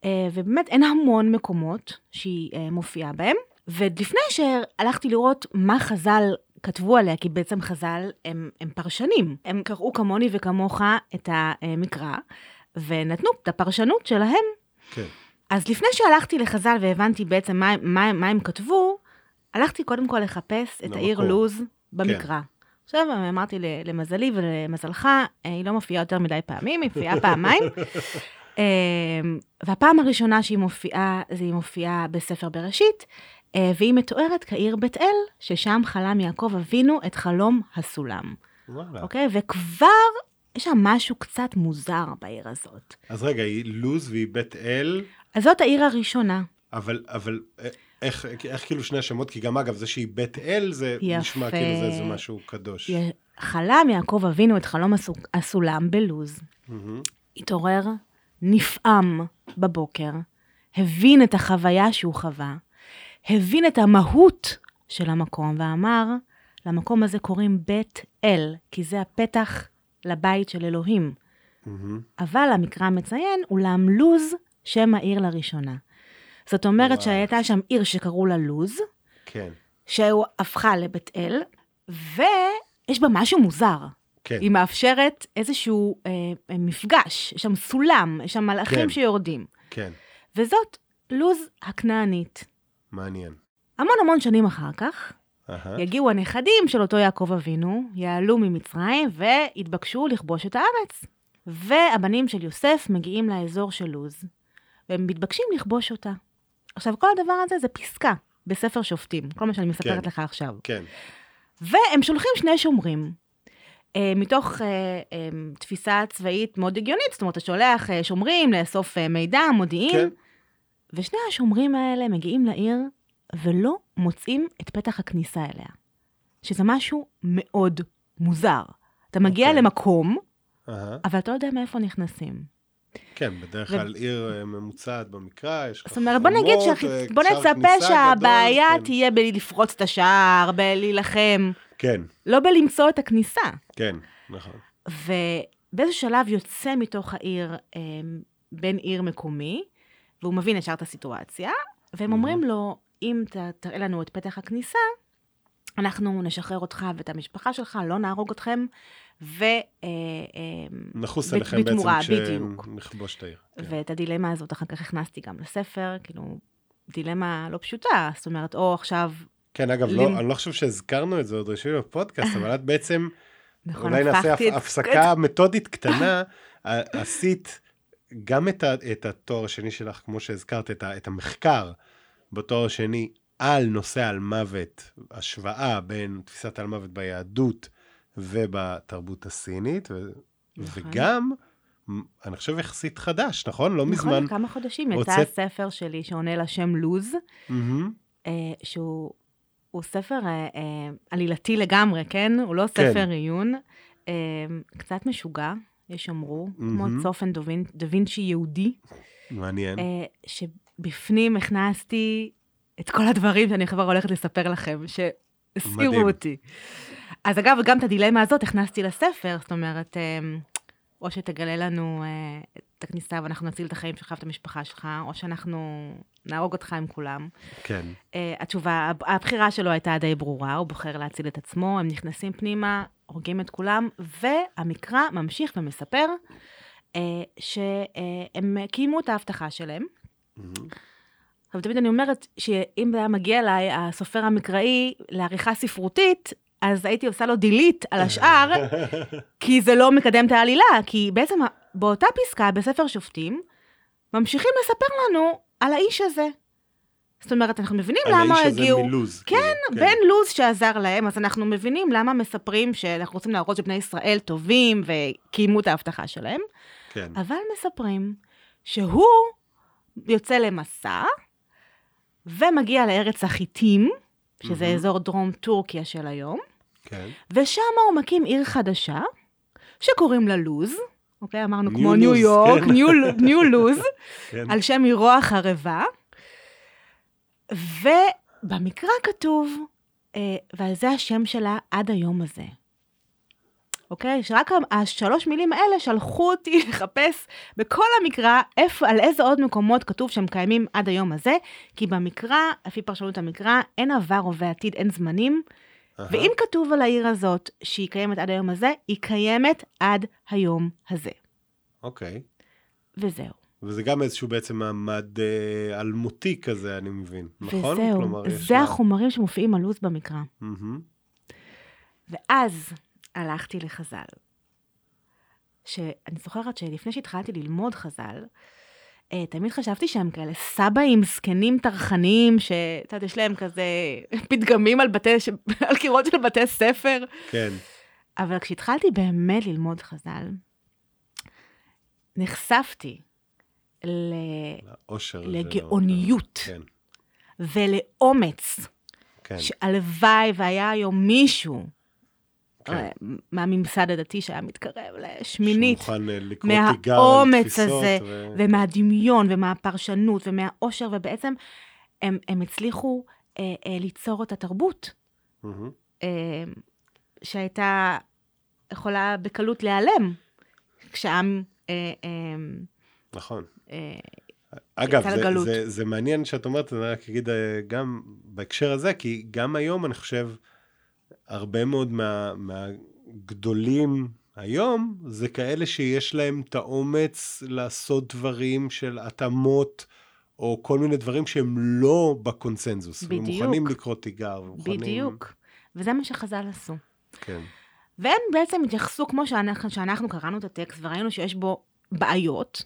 [SPEAKER 2] Uh, ובאמת אין המון מקומות שהיא uh, מופיעה בהם. ולפני שהלכתי לראות מה חז"ל כתבו עליה, כי בעצם חז"ל הם, הם פרשנים. הם קראו כמוני וכמוך את המקרא, ונתנו את הפרשנות שלהם.
[SPEAKER 1] כן.
[SPEAKER 2] אז לפני שהלכתי לחז"ל והבנתי בעצם מה, מה, מה הם כתבו, הלכתי קודם כל לחפש את העיר. לוז במקרא. עכשיו אמרתי למזלי ולמזלך, אה, היא לא מופיעה יותר מדי פעמים, היא מופיעה פעמיים. אה, והפעם הראשונה שהיא מופיעה, זה היא מופיעה בספר בראשית, אה, והיא מתוארת כעיר בית אל, ששם חלם יעקב אבינו את חלום הסולם.
[SPEAKER 1] וואלה.
[SPEAKER 2] אוקיי? וכבר יש שם משהו קצת מוזר בעיר הזאת.
[SPEAKER 1] אז רגע, היא לוז והיא בית אל,
[SPEAKER 2] אז זאת העיר הראשונה.
[SPEAKER 1] אבל, אבל אה, איך, איך כאילו שני השמות? כי גם אגב, זה שהיא בית אל, זה
[SPEAKER 2] יפה.
[SPEAKER 1] נשמע כאילו זה איזה משהו קדוש.
[SPEAKER 2] י- חלם יעקב אבינו את חלום הסו- הסולם בלוז.
[SPEAKER 1] מהמם.
[SPEAKER 2] התעורר, נפעם בבוקר, הבין את החוויה שהוא חווה, הבין את המהות של המקום ואמר, למקום הזה קוראים בית אל, כי זה הפתח לבית של אלוהים.
[SPEAKER 1] מהמם.
[SPEAKER 2] אבל המקרא מציין, אולם לוז, שם העיר לראשונה. זאת אומרת
[SPEAKER 1] וואו.
[SPEAKER 2] שהייתה שם עיר שקראו לה לוז,
[SPEAKER 1] כן,
[SPEAKER 2] שהוא הפכה לבית אל, ויש בה משהו מוזר.
[SPEAKER 1] כן.
[SPEAKER 2] היא מאפשרת איזשהו אה, אה, מפגש, יש שם סולם, יש שם מלאכים
[SPEAKER 1] כן.
[SPEAKER 2] שיורדים.
[SPEAKER 1] כן.
[SPEAKER 2] וזאת לוז הכנענית.
[SPEAKER 1] מעניין.
[SPEAKER 2] המון המון שנים אחר כך,
[SPEAKER 1] אהה.
[SPEAKER 2] יגיעו הנכדים של אותו יעקב אבינו, יעלו ממצרים ויתבקשו לכבוש את הארץ. והבנים של יוסף מגיעים לאזור של לוז, והם מתבקשים לכבוש אותה. עכשיו, כל הדבר הזה זה פסקה בספר שופטים, כל מה שאני מספרת
[SPEAKER 1] כן.
[SPEAKER 2] לך עכשיו.
[SPEAKER 1] כן.
[SPEAKER 2] והם שולחים שני שומרים. אה, מתוך אה, אה, תפיסה צבאית מאוד הגיונית, זאת אומרת, אתה שולח אה, שומרים לאסוף אה, מידע, מודיעין,
[SPEAKER 1] כן.
[SPEAKER 2] ושני השומרים האלה מגיעים לעיר ולא מוצאים את פתח הכניסה אליה, שזה משהו מאוד מוזר. אתה מגיע
[SPEAKER 1] אוקיי.
[SPEAKER 2] למקום,
[SPEAKER 1] אהה.
[SPEAKER 2] אבל אתה לא יודע מאיפה נכנסים.
[SPEAKER 1] כן, בדרך
[SPEAKER 2] ו-
[SPEAKER 1] כלל עיר אה, ממוצעת במקרא, יש לך
[SPEAKER 2] זאת אומרת, בוא נגיד,
[SPEAKER 1] חומות,
[SPEAKER 2] שהח-
[SPEAKER 1] אה,
[SPEAKER 2] בוא נצפה שהבעיה
[SPEAKER 1] גדול, כן.
[SPEAKER 2] תהיה בלפרוץ את השער, בלהילחם,
[SPEAKER 1] כן,
[SPEAKER 2] לא בלמצוא את הכניסה.
[SPEAKER 1] כן, נכון.
[SPEAKER 2] ובאיזשהו שלב יוצא מתוך העיר אה, בן עיר מקומי, והוא מבין ישר את הסיטואציה, והם אומרים לו, אם ת, תראה לנו את פתח הכניסה, אנחנו נשחרר אותך ואת המשפחה שלך, לא נהרוג אתכם, ו... אה, אה,
[SPEAKER 1] נחוס עליכם בעצם
[SPEAKER 2] בתמורה.
[SPEAKER 1] כשנכבוש את העיר. כן.
[SPEAKER 2] ואת הדילמה הזאת אחר כך הכנסתי גם לספר, כאילו, דילמה לא פשוטה, זאת אומרת, או עכשיו,
[SPEAKER 1] כן, אגב, לא, אני לא חושב שהזכרנו את זה עוד ראשית בפודקאסט, אבל את בעצם,
[SPEAKER 2] נכון,
[SPEAKER 1] אולי נעשה
[SPEAKER 2] את-
[SPEAKER 1] הפסקה מתודית קטנה, עשית גם את, ה, את התואר השני שלך, כמו שהזכרת, את, ה, את המחקר בתואר השני על נושא על מוות, השוואה בין תפיסת על מוות ביהדות ובתרבות הסינית, ו,
[SPEAKER 2] נכון.
[SPEAKER 1] וגם, אני חושב יחסית חדש, נכון? לא
[SPEAKER 2] נכון,
[SPEAKER 1] מזמן.
[SPEAKER 2] כמה חודשים יצא
[SPEAKER 1] הוצאת-
[SPEAKER 2] הספר שלי שעונה לשם לוז,
[SPEAKER 1] מהמם.
[SPEAKER 2] אה, שהוא הוא ספר אה, אה, עלילתי לגמרי, כן? הוא לא
[SPEAKER 1] כן.
[SPEAKER 2] ספר עיון, אה, קצת משוגע, יש יאמרו, כמו
[SPEAKER 1] מהמם.
[SPEAKER 2] צופן דה וינ- דה וינצ'י יהודי,
[SPEAKER 1] מעניין.
[SPEAKER 2] אה, שבפנים הכנסתי את כל הדברים שאני כבר הולכת לספר לכם. שהסעירו אותי. אז אגב, גם את הדילמה הזאת הכנסתי לספר, זאת אומרת, אה, או שתגלה לנו אה, את הכניסה ואנחנו נציל את החיים שלך ואת המשפחה שלך, או שאנחנו נהרוג אותך עם כולם.
[SPEAKER 1] כן.
[SPEAKER 2] Uh, התשובה, הבחירה שלו הייתה די ברורה, הוא בוחר להציל את עצמו, הם נכנסים פנימה, הורגים את כולם, והמקרא ממשיך ומספר uh, שהם קיימו את ההבטחה שלהם.
[SPEAKER 1] מהמם.
[SPEAKER 2] אבל תמיד אני אומרת שאם זה היה מגיע אליי, הסופר המקראי, לעריכה ספרותית, אז הייתי עושה לו delete על השאר, כי זה לא מקדם את העלילה, כי בעצם באותה פסקה בספר שופטים, ממשיכים לספר לנו על האיש הזה. זאת אומרת, אנחנו מבינים
[SPEAKER 1] על
[SPEAKER 2] למה
[SPEAKER 1] האיש הזה
[SPEAKER 2] הגיעו...
[SPEAKER 1] מלוז.
[SPEAKER 2] כן,
[SPEAKER 1] כאילו,
[SPEAKER 2] בן לוז שעזר להם, אז אנחנו מבינים למה מספרים שאנחנו רוצים להראות שבני ישראל טובים וקיימו את ההבטחה שלהם,
[SPEAKER 1] כן.
[SPEAKER 2] אבל מספרים שהוא יוצא למסע ומגיע לארץ החיטים, שזה
[SPEAKER 1] מהמם.
[SPEAKER 2] אזור דרום טורקיה של היום,
[SPEAKER 1] כן.
[SPEAKER 2] ושם הוא מקים עיר חדשה, שקוראים לה לוז, אוקיי? אמרנו
[SPEAKER 1] ניו
[SPEAKER 2] כמו ניו יורק,
[SPEAKER 1] כן.
[SPEAKER 2] ניו, ניו לוז,
[SPEAKER 1] כן.
[SPEAKER 2] על שם עירו החרבה. ובמקרא כתוב, אה, ועל זה השם שלה עד היום הזה. אוקיי? שרק השלוש מילים האלה שלחו אותי לחפש בכל המקרא, איפה, על איזה עוד מקומות כתוב שהם קיימים עד היום הזה, כי במקרא, לפי פרשנות המקרא, אין עבר, הווה, עתיד, אין זמנים,
[SPEAKER 1] אהה.
[SPEAKER 2] ואם כתוב על העיר הזאת שהיא קיימת עד היום הזה, היא קיימת עד היום הזה.
[SPEAKER 1] אוקיי.
[SPEAKER 2] וזהו.
[SPEAKER 1] וזה גם איזשהו בעצם מעמד אה, אלמותי כזה, אני מבין. נכון?
[SPEAKER 2] וזהו.
[SPEAKER 1] כלומר,
[SPEAKER 2] זה
[SPEAKER 1] לה-
[SPEAKER 2] החומרים שמופיעים על לו"ז במקרא.
[SPEAKER 1] מהמם.
[SPEAKER 2] ואז הלכתי לחז"ל. שאני זוכרת שלפני שהתחלתי ללמוד חז"ל, אה, תמיד חשבתי שהם כאלה סבאים, זקנים, טרחניים, שאת יודעת, יש להם כזה פתגמים על, בתי, ש... על קירות של בתי ספר.
[SPEAKER 1] כן.
[SPEAKER 2] אבל כשהתחלתי באמת ללמוד חז"ל, נחשפתי ל...
[SPEAKER 1] לאושר.
[SPEAKER 2] לגאוניות
[SPEAKER 1] כן.
[SPEAKER 2] ולאומץ,
[SPEAKER 1] כן.
[SPEAKER 2] שהלוואי והיה היום מישהו מהממסד הדתי שהיה מתקרב לשמינית,
[SPEAKER 1] שמוכן אה, לקרוא תיגר על
[SPEAKER 2] מהאומץ. הזה,
[SPEAKER 1] ו...
[SPEAKER 2] ומהדמיון ומהפרשנות ומהאושר, ובעצם הם, הם הצליחו אה, אה, ליצור את התרבות
[SPEAKER 1] מהמם.
[SPEAKER 2] אה, שהייתה יכולה בקלות להיעלם, כשהעם... אה, אה,
[SPEAKER 1] נכון.
[SPEAKER 2] אה,
[SPEAKER 1] אגב, זה. זה, זה מעניין שאת אומרת, אני רק אגיד אה, גם בהקשר הזה, כי גם היום אני חושב, הרבה מאוד מה, מהגדולים היום, זה כאלה שיש להם את האומץ לעשות דברים של התאמות, או כל מיני דברים שהם לא בקונצנזוס.
[SPEAKER 2] בדיוק.
[SPEAKER 1] ומוכנים לקרוא תיגר. ומוכנים...
[SPEAKER 2] בדיוק. וזה מה שחז"ל עשו.
[SPEAKER 1] כן.
[SPEAKER 2] והם בעצם התייחסו, כמו שאנחנו, שאנחנו קראנו את הטקסט וראינו שיש בו בעיות,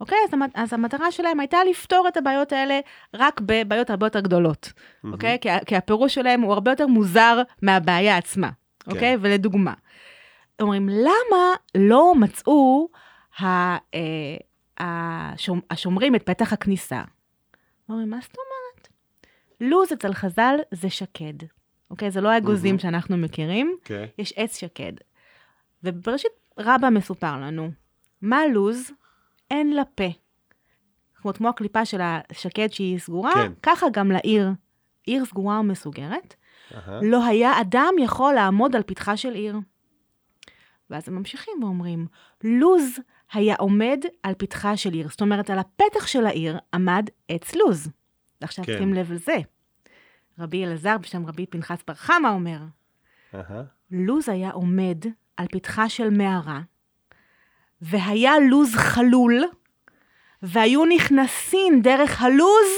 [SPEAKER 2] אוקיי? אז, המת- אז המטרה שלהם הייתה לפתור את הבעיות האלה רק בבעיות הרבה יותר גדולות, אוקיי? כי, כי הפירוש שלהם הוא הרבה יותר מוזר מהבעיה עצמה, אוקיי? ולדוגמה, אומרים, למה לא מצאו ה, אה, השומ, השומרים את פתח הכניסה? אומרים, מה זאת אומרת? לוז אצל חז"ל זה שקד, אוקיי? זה לא האגוזים
[SPEAKER 1] מהמם.
[SPEAKER 2] שאנחנו מכירים,
[SPEAKER 1] כן.
[SPEAKER 2] יש עץ שקד. ובראשית רבה מסופר לנו, מה לוז? אין לה פה. אומרת, כמו הקליפה של השקד שהיא סגורה,
[SPEAKER 1] כן.
[SPEAKER 2] ככה גם לעיר. עיר סגורה ומסוגרת.
[SPEAKER 1] אהה.
[SPEAKER 2] לא היה אדם יכול לעמוד על פתחה של עיר. ואז הם ממשיכים ואומרים, לוז היה עומד על פתחה של עיר. זאת אומרת, על הפתח של העיר עמד עץ לוז. ועכשיו
[SPEAKER 1] כן.
[SPEAKER 2] שים לב לזה. רבי אלעזר בשם רבי פנחס בר חמא אומר,
[SPEAKER 1] אהה.
[SPEAKER 2] לוז היה עומד על פתחה של מערה, והיה לוז חלול, והיו נכנסים דרך הלוז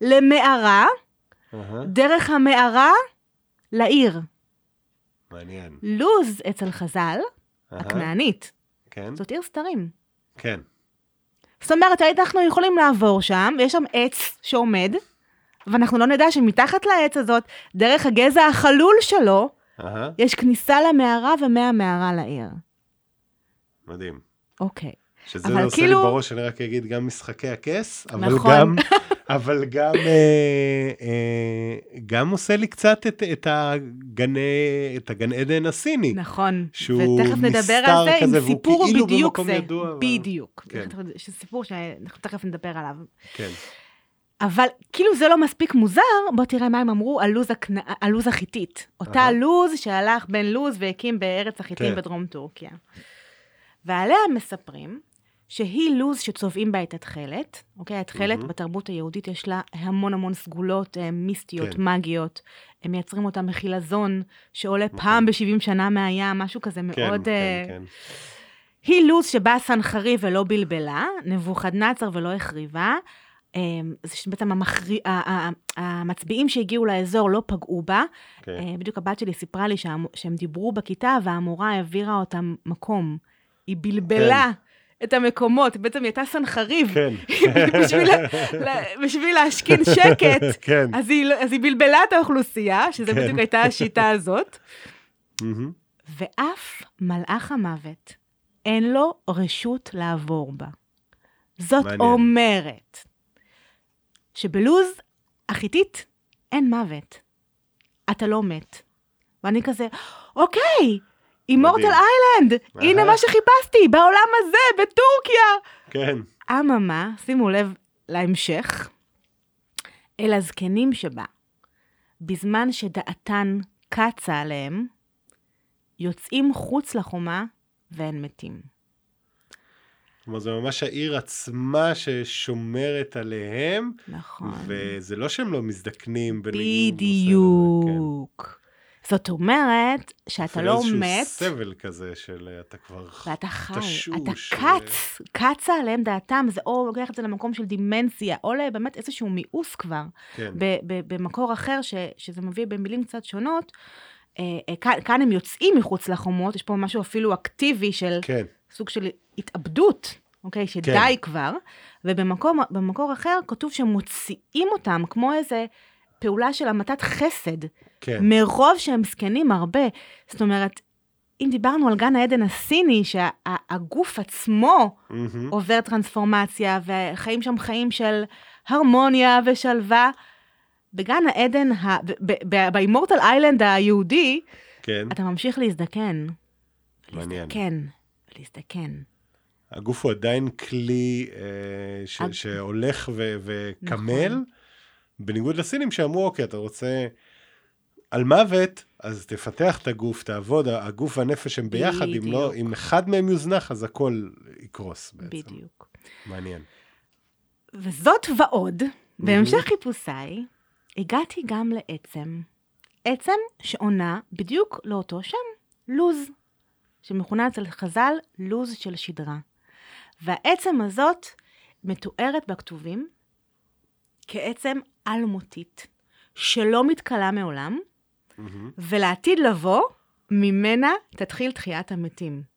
[SPEAKER 2] למערה,
[SPEAKER 1] אהה.
[SPEAKER 2] דרך המערה לעיר.
[SPEAKER 1] מעניין.
[SPEAKER 2] לוז אצל חז"ל,
[SPEAKER 1] אהה.
[SPEAKER 2] הכנענית,
[SPEAKER 1] כן.
[SPEAKER 2] זאת עיר סתרים.
[SPEAKER 1] כן.
[SPEAKER 2] זאת אומרת, אנחנו יכולים לעבור שם, ויש שם עץ שעומד, ואנחנו לא נדע שמתחת לעץ הזאת, דרך הגזע החלול שלו,
[SPEAKER 1] אהה.
[SPEAKER 2] יש כניסה למערה ומהמערה לעיר.
[SPEAKER 1] מדהים.
[SPEAKER 2] אוקיי.
[SPEAKER 1] שזה
[SPEAKER 2] אבל
[SPEAKER 1] עושה
[SPEAKER 2] כאילו-
[SPEAKER 1] לי בראש, אני רק אגיד, גם משחקי הכס, אבל
[SPEAKER 2] נכון.
[SPEAKER 1] גם אבל גם, אה, אה, גם עושה לי קצת את, את, הגני, את הגן עדן הסיני.
[SPEAKER 2] נכון,
[SPEAKER 1] שהוא
[SPEAKER 2] ותכף נדבר על זה,
[SPEAKER 1] כזה,
[SPEAKER 2] עם סיפור
[SPEAKER 1] כאילו
[SPEAKER 2] בדיוק זה.
[SPEAKER 1] ידוע,
[SPEAKER 2] בדיוק.
[SPEAKER 1] כן.
[SPEAKER 2] סיפור שאנחנו תכף נדבר עליו.
[SPEAKER 1] כן.
[SPEAKER 2] אבל כאילו זה לא מספיק מוזר, בוא תראה מה הם אמרו על לוז, הכנ... על לוז החיתית. אותה. לוז שהלך בן לוז והקים בארץ החיתים
[SPEAKER 1] כן.
[SPEAKER 2] בדרום טורקיה. ועליה מספרים שהיא לוז שצובעים בה את התכלת, אוקיי? התכלת
[SPEAKER 1] מהמם.
[SPEAKER 2] בתרבות היהודית יש לה המון המון סגולות אה, מיסטיות,
[SPEAKER 1] כן.
[SPEAKER 2] מגיות. הם מייצרים אותה מחילזון שעולה פעם ב-70 שנה מהים, משהו כזה
[SPEAKER 1] נכון. כן,
[SPEAKER 2] מאוד...
[SPEAKER 1] כן,
[SPEAKER 2] אה,
[SPEAKER 1] כן.
[SPEAKER 2] היא לוז שבאה סנחריב ולא בלבלה, נבוכדנצר ולא החריבה. אמ, זה שבעצם המחרי... המצביעים שהגיעו לאזור לא פגעו בה.
[SPEAKER 1] כן.
[SPEAKER 2] אה, בדיוק הבת שלי סיפרה לי שהם דיברו בכיתה והמורה העבירה אותם מקום. היא בלבלה את המקומות, בעצם היא הייתה סנחריב.
[SPEAKER 1] כן.
[SPEAKER 2] בשביל, לה- בשביל להשכין שקט,
[SPEAKER 1] כן.
[SPEAKER 2] אז היא, לא- אז היא בלבלה את האוכלוסייה, שזה
[SPEAKER 1] כן.
[SPEAKER 2] בדיוק הייתה השיטה הזאת. ואף מלאך המוות אין לו רשות לעבור בה. זאת
[SPEAKER 1] מעניין.
[SPEAKER 2] אומרת שבלוז החיתית אין מוות. אתה לא מת. ואני כזה, אוקיי, אימורטל. איילנד, הנה. מה שחיפשתי, בעולם הזה, בטורקיה.
[SPEAKER 1] כן.
[SPEAKER 2] אממה, שימו לב להמשך, אל הזקנים שבה, בזמן שדעתן קצה עליהם, יוצאים חוץ לחומה והם מתים.
[SPEAKER 1] כלומר, זה ממש העיר עצמה ששומרת עליהם,
[SPEAKER 2] נכון.
[SPEAKER 1] וזה לא שהם לא מזדקנים בניגוד.
[SPEAKER 2] בדיוק. זאת אומרת שאתה לא
[SPEAKER 1] איזשהו
[SPEAKER 2] מת,
[SPEAKER 1] סבל כזה של אה, אתה כבר
[SPEAKER 2] ואתה חי,
[SPEAKER 1] תשוש,
[SPEAKER 2] אתה קץ, קצה עליהם דעתם, זה או לוקח את זה למקום של דימנציה, או לבאמת איזשהו מיאוס כבר.
[SPEAKER 1] כן.
[SPEAKER 2] ב- ב- במקור אחר, ש, שזה מביא במילים קצת שונות, אה, אה, כאן, כאן הם יוצאים מחוץ לחומות, יש פה משהו אפילו אקטיבי של
[SPEAKER 1] כן,
[SPEAKER 2] סוג של התאבדות, אוקיי? שדי
[SPEAKER 1] כן.
[SPEAKER 2] כבר, ובמקום במקור אחר כתוב שמוציאים אותם כמו איזה פעולה של המתת חסד,
[SPEAKER 1] כן.
[SPEAKER 2] מרוב שהם זקנים הרבה. זאת אומרת, אם דיברנו על גן העדן הסיני, שהגוף עצמו
[SPEAKER 1] מהמם.
[SPEAKER 2] עובר טרנספורמציה, וחיים שם חיים של הרמוניה ושלווה. בגן העדן, ה- באימורטל איילנד היהודי,
[SPEAKER 1] כן.
[SPEAKER 2] אתה ממשיך להזדקן.
[SPEAKER 1] מעניין.
[SPEAKER 2] להזדקן, להזדקן.
[SPEAKER 1] הגוף הוא עדיין כלי אה, ש-
[SPEAKER 2] הג-
[SPEAKER 1] שהולך ו- וקמל,
[SPEAKER 2] נכון.
[SPEAKER 1] בניגוד לסינים שאמרו, אוקיי, אתה רוצה על מוות, אז תפתח את הגוף, תעבוד, הגוף והנפש הם ביחד, אם לא. אם אחד מהם יוזנח, אז הכל יקרוס בעצם.
[SPEAKER 2] בדיוק.
[SPEAKER 1] מעניין.
[SPEAKER 2] וזאת ועוד, בהמשך חיפושיי, הגעתי גם לעצם. עצם שעונה בדיוק לאותו שם, לוז, שמכונה אצל חז"ל לוז של שדרה. והעצם הזאת מתוארת בכתובים כעצם אלמותית, שלא מתכלה מעולם,
[SPEAKER 1] מהמם.
[SPEAKER 2] ולעתיד לבוא, ממנה תתחיל תחיית המתים.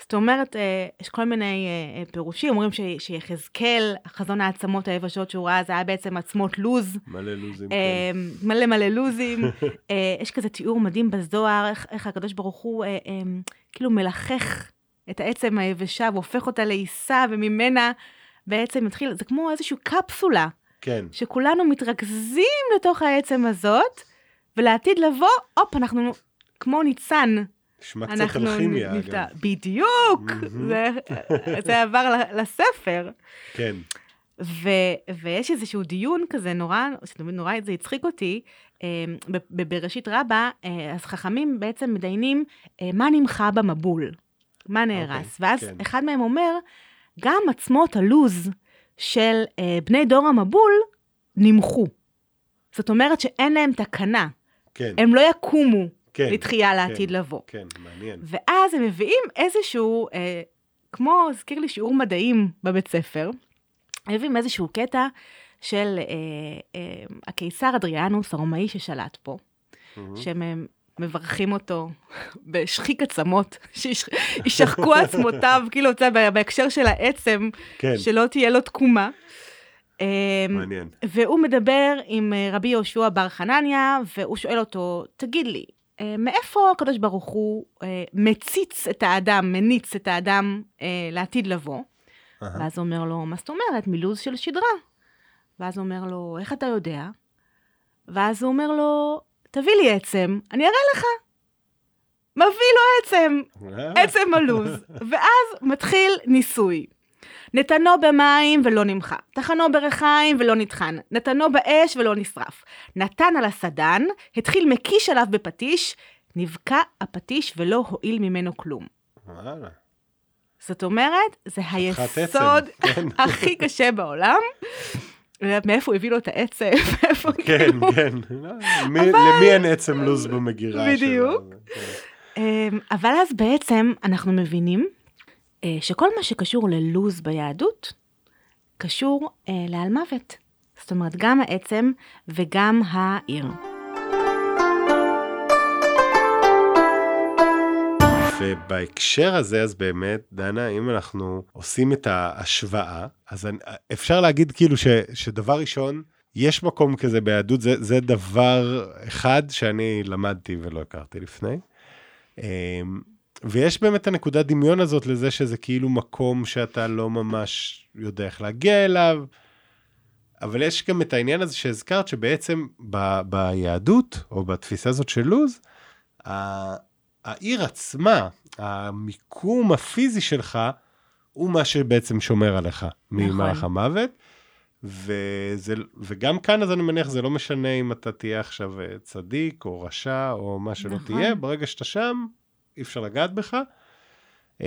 [SPEAKER 2] זאת אומרת, אה, יש כל מיני אה, אה, פירושים, אומרים שיחזקאל, חזון העצמות היבשות שהוא ראה, זה היה בעצם עצמות לוז,
[SPEAKER 1] מלא לוזים, כן.
[SPEAKER 2] מלא מלא לוזים. יש כזה תיאור מדהים בזוהר, איך, איך הקדוש ברוך הוא כאילו מלחך את העצם היבשה והופך אותה לעיסה, וממנה בעצם מתחיל, זה כמו איזושהי קפסולה,
[SPEAKER 1] כן,
[SPEAKER 2] שכולנו מתרכזים לתוך העצם הזאת, ולעתיד לבוא, הופ, אנחנו כמו ניצן.
[SPEAKER 1] נשמע קצת אלכימיה,
[SPEAKER 2] נפתח.
[SPEAKER 1] אגב.
[SPEAKER 2] בדיוק. זה, זה עבר לספר.
[SPEAKER 1] כן,
[SPEAKER 2] ו, ויש איזשהו דיון כזה נורא, שתמיד נורא זה הצחיק אותי, אה, בבראשית רבה, אה, אז חכמים בעצם מדיינים אה, מה נמחה במבול, מה נהרס.
[SPEAKER 1] אוקיי,
[SPEAKER 2] ואז
[SPEAKER 1] כן.
[SPEAKER 2] אחד מהם אומר, גם עצמות הלוז של אה, בני דור המבול נמחו. זאת אומרת שאין להם תקנה,
[SPEAKER 1] כן,
[SPEAKER 2] הם לא יקומו
[SPEAKER 1] כן,
[SPEAKER 2] לתחייה
[SPEAKER 1] כן,
[SPEAKER 2] לעתיד לבוא.
[SPEAKER 1] כן, מעניין.
[SPEAKER 2] ואז הם מביאים איזשהו, אה, כמו, הזכיר לי שיעור מדעים בבית ספר, הם מביאים איזשהו קטע של אה, אה, הקיסר אדריאנוס הרומאי ששלט פה,
[SPEAKER 1] מהמם.
[SPEAKER 2] שהם אה, מברכים אותו בשחיק עצמות, שישחקו עצמותיו, כאילו, אתה יודע, בהקשר של העצם,
[SPEAKER 1] כן,
[SPEAKER 2] שלא תהיה לו תקומה. אה,
[SPEAKER 1] מעניין.
[SPEAKER 2] והוא מדבר עם אה, רבי יהושע בר חנניה, והוא שואל אותו, תגיד לי, אה, מאיפה הקדוש ברוך הוא אה, מציץ את האדם, מניץ את האדם לעתיד לבוא?
[SPEAKER 1] אהה.
[SPEAKER 2] ואז אומר לו, מה זאת אומרת? מלוז של שדרה. ואז אומר לו, איך אתה יודע? ואז הוא אומר לו, תביא לי עצם, אני אראה לך. מביא לו עצם, עצם הלוז. ואז מתחיל ניסוי. נתנו במים ולא נמחה, טחנו בריחיים ולא נטחן, נתנו באש ולא נשרף. נתן על הסדן, התחיל מקיש עליו בפטיש, נבקע הפטיש ולא הועיל ממנו כלום.
[SPEAKER 1] וואלה.
[SPEAKER 2] זאת אומרת, זה היסוד
[SPEAKER 1] כן.
[SPEAKER 2] הכי קשה בעולם. מאיפה הוא הביא לו את העצם, מאיפה
[SPEAKER 1] כן,
[SPEAKER 2] כאילו...
[SPEAKER 1] כן. מי- למי אין עצם לוז במגירה שלו?
[SPEAKER 2] בדיוק.
[SPEAKER 1] כן.
[SPEAKER 2] אמ, אבל אז בעצם אנחנו מבינים שכל מה שקשור ללוז ביהדות, קשור אה, לעל מוות. זאת אומרת, גם העצם וגם העיר.
[SPEAKER 1] ובהקשר הזה, אז באמת, דנה, אם אנחנו עושים את ההשוואה, אז אני, אפשר להגיד כאילו ש, שדבר ראשון, יש מקום כזה ביהדות, זה, זה דבר אחד שאני למדתי ולא הכרתי לפני. ויש באמת את הנקודת דמיון הזאת לזה שזה כאילו מקום שאתה לא ממש יודע איך להגיע אליו, אבל יש גם את העניין הזה שהזכרת, שבעצם ב, ביהדות, או בתפיסה הזאת של לוז, העיר עצמה, המיקום הפיזי שלך, הוא מה שבעצם שומר עליך ממלאך המוות. וזה, וגם כאן, אז אני מניח, זה לא משנה אם אתה תהיה עכשיו אה, צדיק או רשע או מה שלא
[SPEAKER 2] נכון.
[SPEAKER 1] תהיה, ברגע שאתה שם, אי אפשר לגעת בך. אמ,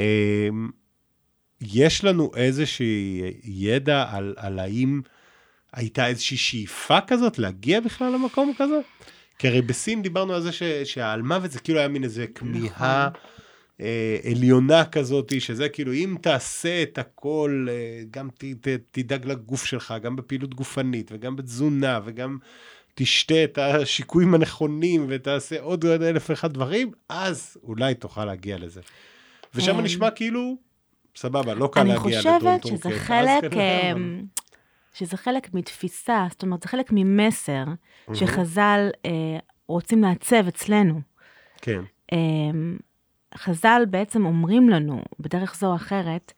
[SPEAKER 1] יש לנו איזושהי ידע על, על האם הייתה איזושהי שאיפה כזאת להגיע בכלל למקום כזה? כי הרי בסין דיברנו על זה ש, שהעל מוות זה כאילו היה מין איזה כמיהה אה, עליונה כזאת, שזה כאילו אם תעשה את הכל, אה, גם ת, ת, תדאג לגוף שלך, גם בפעילות גופנית וגם בתזונה וגם תשתה את השיקויים הנכונים ותעשה עוד עוד אלף ואחד דברים, אז אולי תוכל להגיע לזה. ושם
[SPEAKER 2] אה,
[SPEAKER 1] נשמע כאילו, סבבה, לא קל
[SPEAKER 2] אני
[SPEAKER 1] להגיע לדרום
[SPEAKER 2] חושבת
[SPEAKER 1] טורקיה.
[SPEAKER 2] שזה
[SPEAKER 1] אז
[SPEAKER 2] חלק,
[SPEAKER 1] כנראה, אבל-
[SPEAKER 2] אמ, שזה חלק מתפיסה, זאת אומרת, זה חלק ממסר שחז"ל אה, רוצים לעצב אצלנו.
[SPEAKER 1] כן,
[SPEAKER 2] אמ, חז"ל בעצם אומרים לנו, בדרך זו או אחרת,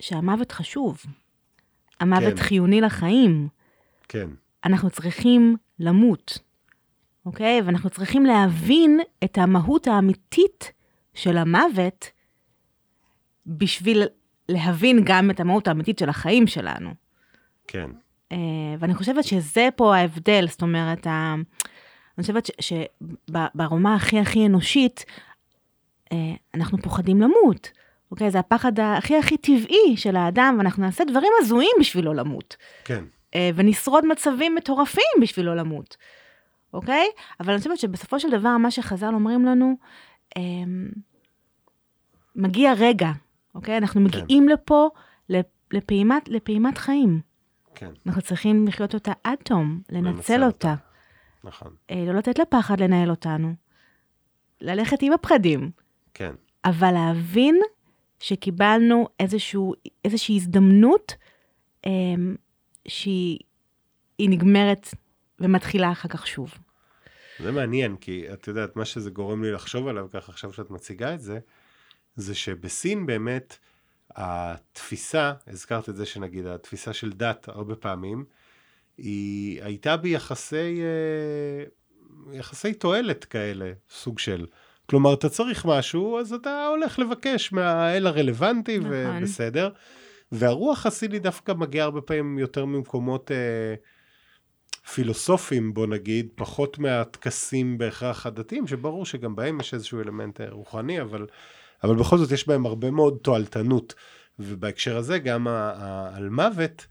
[SPEAKER 2] שהמוות חשוב. המוות
[SPEAKER 1] כן.
[SPEAKER 2] חיוני לחיים.
[SPEAKER 1] כן,
[SPEAKER 2] אנחנו צריכים למות, אוקיי? ואנחנו צריכים להבין את המהות האמיתית של המוות בשביל להבין גם את המהות האמיתית של החיים שלנו.
[SPEAKER 1] כן,
[SPEAKER 2] אה, ואני חושבת שזה פה ההבדל, זאת אומרת. אני חושבת שברמה הכי הכי אנושית, אה, אנחנו פוחדים למות. אוקיי? זה הפחד הכי הכי טבעי של האדם, ואנחנו נעשה דברים הזויים בשביל לא למות.
[SPEAKER 1] כן,
[SPEAKER 2] ונשרוד מצבים מטורפים בשביל לא למות, אוקיי? אבל אני חושבת שבסופו של דבר, מה שחז"ל אומרים לנו, אה, מגיע רגע, אוקיי? אנחנו מגיעים לפה לפעימת, לפעימת חיים.
[SPEAKER 1] כן,
[SPEAKER 2] אנחנו צריכים לחיות אותה עד תום, לנצל אותה,
[SPEAKER 1] נכון,
[SPEAKER 2] אה, לא לתת לפחד לנהל אותנו, ללכת עם הפחדים,
[SPEAKER 1] כן,
[SPEAKER 2] אבל להבין שקיבלנו איזשהו, איזושהי הזדמנות אה, שהיא היא נגמרת ומתחילה אחר כך שוב.
[SPEAKER 1] זה מעניין, כי את יודעת, מה שזה גורם לי לחשוב עליו, ככה עכשיו שאת מציגה את זה, זה שבסין באמת התפיסה, הזכרת את זה שנגיד, התפיסה של דת הרבה פעמים, היא הייתה ביחסי אה, יחסי תועלת כאלה, סוג של. כלומר, אתה צריך משהו, אז אתה הולך לבקש מהאל הרלוונטי,
[SPEAKER 2] נכון.
[SPEAKER 1] ובסדר. והרוח הסינית דווקא מגיעה הרבה פעמים יותר ממקומות אה, פילוסופיים, בוא נגיד, פחות מהטקסים בהכרח הדתיים, שברור שגם בהם יש איזשהו אלמנט אה, רוחני, אבל, אבל בכל זאת יש בהם הרבה מאוד תועלתנות. ובהקשר הזה גם על מוות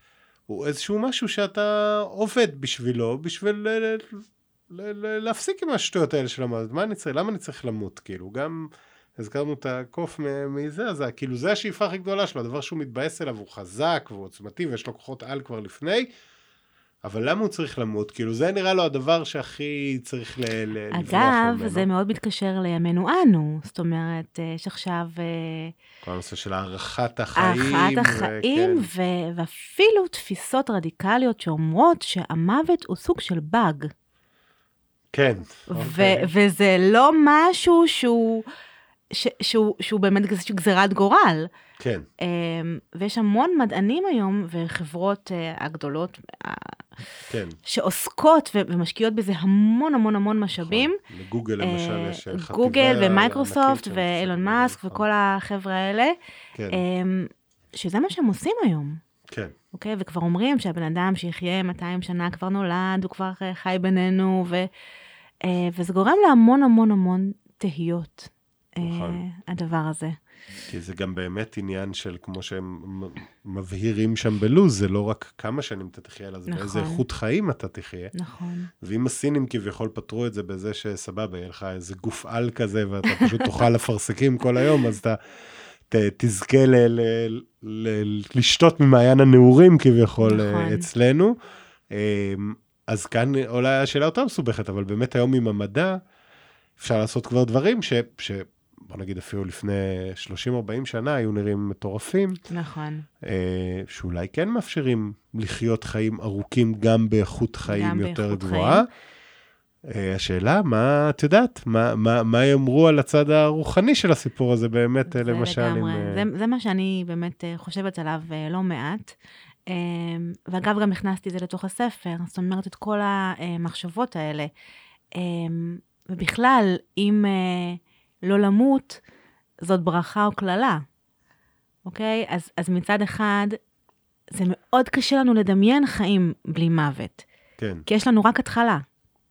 [SPEAKER 1] הוא איזשהו משהו שאתה עובד בשבילו, בשביל ל- ל- ל- להפסיק עם השטויות האלה של המוות. מה אני צריך, למה אני צריך למות? כאילו, גם הזכרנו את הקוף מזה, אז כאילו זה השאיפה הכי גדולה שלו, הדבר שהוא מתבאס אליו, הוא חזק והוא עוצמתי ויש לו כוחות על כבר לפני, אבל למה הוא צריך למות? כאילו, זה נראה לו הדבר שהכי צריך ל- ל- לברוח
[SPEAKER 2] אגב,
[SPEAKER 1] ממנו.
[SPEAKER 2] זה מאוד מתקשר לימינו אנו, זאת אומרת, אה, יש עכשיו אה,
[SPEAKER 1] כל הנושא של הארכת החיים.
[SPEAKER 2] הארכת החיים,
[SPEAKER 1] וכן.
[SPEAKER 2] ו- ואפילו תפיסות רדיקליות שאומרות שהמוות הוא סוג של באג.
[SPEAKER 1] כן.
[SPEAKER 2] ו-
[SPEAKER 1] אוקיי.
[SPEAKER 2] וזה לא משהו שהוא ש, שהוא, שהוא באמת איזושהי גזירת גורל.
[SPEAKER 1] כן.
[SPEAKER 2] אמ, ויש המון מדענים היום וחברות אה, הגדולות אה,
[SPEAKER 1] כן.
[SPEAKER 2] שעוסקות ומשקיעות בזה המון המון המון משאבים.
[SPEAKER 1] נכון. לגוגל למשל
[SPEAKER 2] אה,
[SPEAKER 1] יש חטיבה
[SPEAKER 2] גוגל ומייקרוסופט ואילון מאסק
[SPEAKER 1] נכון.
[SPEAKER 2] וכל החבר'ה האלה,
[SPEAKER 1] כן,
[SPEAKER 2] אמ, שזה מה שהם עושים היום.
[SPEAKER 1] כן,
[SPEAKER 2] אוקיי? וכבר אומרים שהבן אדם שיחיה 200 שנה כבר נולד, הוא כבר חי בינינו, ו, וזה גורם להמון המון המון תהיות,
[SPEAKER 1] נכון.
[SPEAKER 2] הדבר הזה.
[SPEAKER 1] כי זה גם באמת עניין של, כמו שהם מבהירים שם בלוז, זה לא רק כמה שנים אתה תחיה, אלא זה
[SPEAKER 2] נכון.
[SPEAKER 1] באיזה איכות חיים אתה תחיה.
[SPEAKER 2] נכון.
[SPEAKER 1] ואם הסינים כביכול פתרו את זה בזה שסבבה, יהיה לך איזה גוף על כזה, ואתה פשוט תאכל אפרסקים כל היום, אז אתה ת, תזכה ל, ל, ל, לשתות ממעיין הנעורים כביכול
[SPEAKER 2] נכון.
[SPEAKER 1] נכון. אצלנו. אמ, אז כאן אולי השאלה יותר מסובכת, אבל באמת היום עם המדע, אפשר לעשות כבר דברים ש... ש בוא נגיד אפילו לפני 30-40 שנה היו נראים מטורפים,
[SPEAKER 2] נכון.
[SPEAKER 1] אה, שאולי כן מאפשרים לחיות חיים ארוכים גם באיכות חיים
[SPEAKER 2] גם
[SPEAKER 1] יותר
[SPEAKER 2] באיכות
[SPEAKER 1] גבוהה. אה, השאלה, מה, את יודעת, מה, מה, מה יאמרו על הצד הרוחני של הסיפור הזה באמת, אה,
[SPEAKER 2] זה
[SPEAKER 1] למשל,
[SPEAKER 2] לגמרי,
[SPEAKER 1] עם... אה,
[SPEAKER 2] זה, זה מה שאני באמת חושבת עליו לא מעט. ואגב, גם הכנסתי את זה לתוך הספר, זאת אומרת, את כל המחשבות האלה. ובכלל, אם לא למות, זאת ברכה או קללה, אוקיי? אז, אז מצד אחד, זה מאוד קשה לנו לדמיין חיים בלי מוות,
[SPEAKER 1] כן,
[SPEAKER 2] כי יש לנו רק התחלה.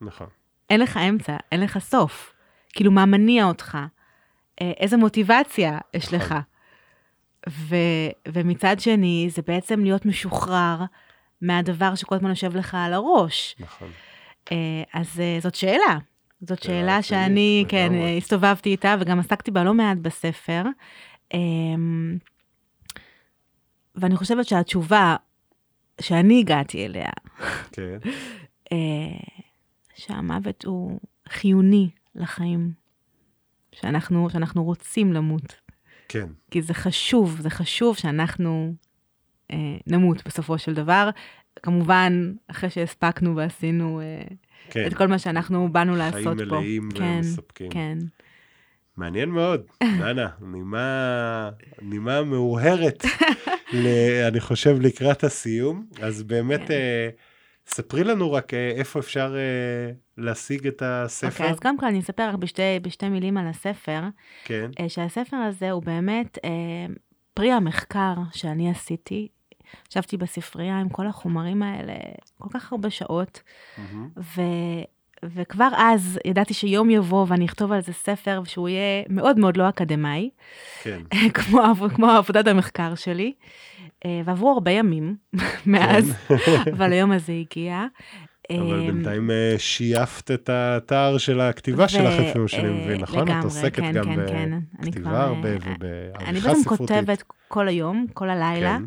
[SPEAKER 1] נכון.
[SPEAKER 2] אין לך אמצע, אין לך סוף. כאילו, מה מניע אותך? אה, איזה מוטיבציה יש לך? ו, ומצד שני, זה בעצם להיות משוחרר מהדבר שכל הזמן יושב לך על הראש.
[SPEAKER 1] נכון.
[SPEAKER 2] אה, אז אה, זאת שאלה. זאת
[SPEAKER 1] שאלה
[SPEAKER 2] שאלה
[SPEAKER 1] רצינית,
[SPEAKER 2] שאני, כן. אה, הסתובבתי איתה וגם עסקתי בה לא מעט בספר. אמ, ואני חושבת שהתשובה שאני הגעתי אליה,
[SPEAKER 1] כן,
[SPEAKER 2] אה, שהמוות הוא חיוני לחיים, שאנחנו, שאנחנו רוצים למות,
[SPEAKER 1] כן,
[SPEAKER 2] כי זה חשוב, זה חשוב שאנחנו אה, נמות בסופו של דבר. כמובן, אחרי שהספקנו ועשינו אה,
[SPEAKER 1] כן.
[SPEAKER 2] את כל מה שאנחנו באנו לעשות
[SPEAKER 1] חיים
[SPEAKER 2] פה.
[SPEAKER 1] מלאים
[SPEAKER 2] כן,
[SPEAKER 1] ומספקים.
[SPEAKER 2] כן.
[SPEAKER 1] מעניין מאוד, דנה, נימה, נימה מאוהרת, ל, אני חושב, לקראת הסיום. אז באמת,
[SPEAKER 2] כן.
[SPEAKER 1] אה, ספרי לנו רק אה, איפה אפשר אה, להשיג את הספר.
[SPEAKER 2] אוקיי, אז קודם כל אני אספר רק בשתי, בשתי מילים על הספר,
[SPEAKER 1] כן,
[SPEAKER 2] אה, שהספר הזה הוא באמת אה, פרי המחקר שאני עשיתי. ישבתי בספרייה עם כל החומרים האלה כל כך הרבה שעות,
[SPEAKER 1] מהמם.
[SPEAKER 2] ו, וכבר אז ידעתי שיום יבוא ואני אכתוב על זה ספר שהוא יהיה מאוד מאוד לא אקדמאי,
[SPEAKER 1] כן,
[SPEAKER 2] כמו, כמו עבודת המחקר שלי. אה, ועברו הרבה ימים מאז, אבל היום הזה הגיע.
[SPEAKER 1] אבל
[SPEAKER 2] אה,
[SPEAKER 1] בינתיים אה, שייפת את האתר של הכתיבה שלך, לפי מה שאני
[SPEAKER 2] אה,
[SPEAKER 1] מבין, נכון? את
[SPEAKER 2] לגמרי,
[SPEAKER 1] עוסקת
[SPEAKER 2] כן,
[SPEAKER 1] גם
[SPEAKER 2] כן, כן. אני
[SPEAKER 1] בכתיבה הרבה ובעריכה
[SPEAKER 2] אני
[SPEAKER 1] ספרותית.
[SPEAKER 2] בעצם כותבת כל היום, כל הלילה,
[SPEAKER 1] כן,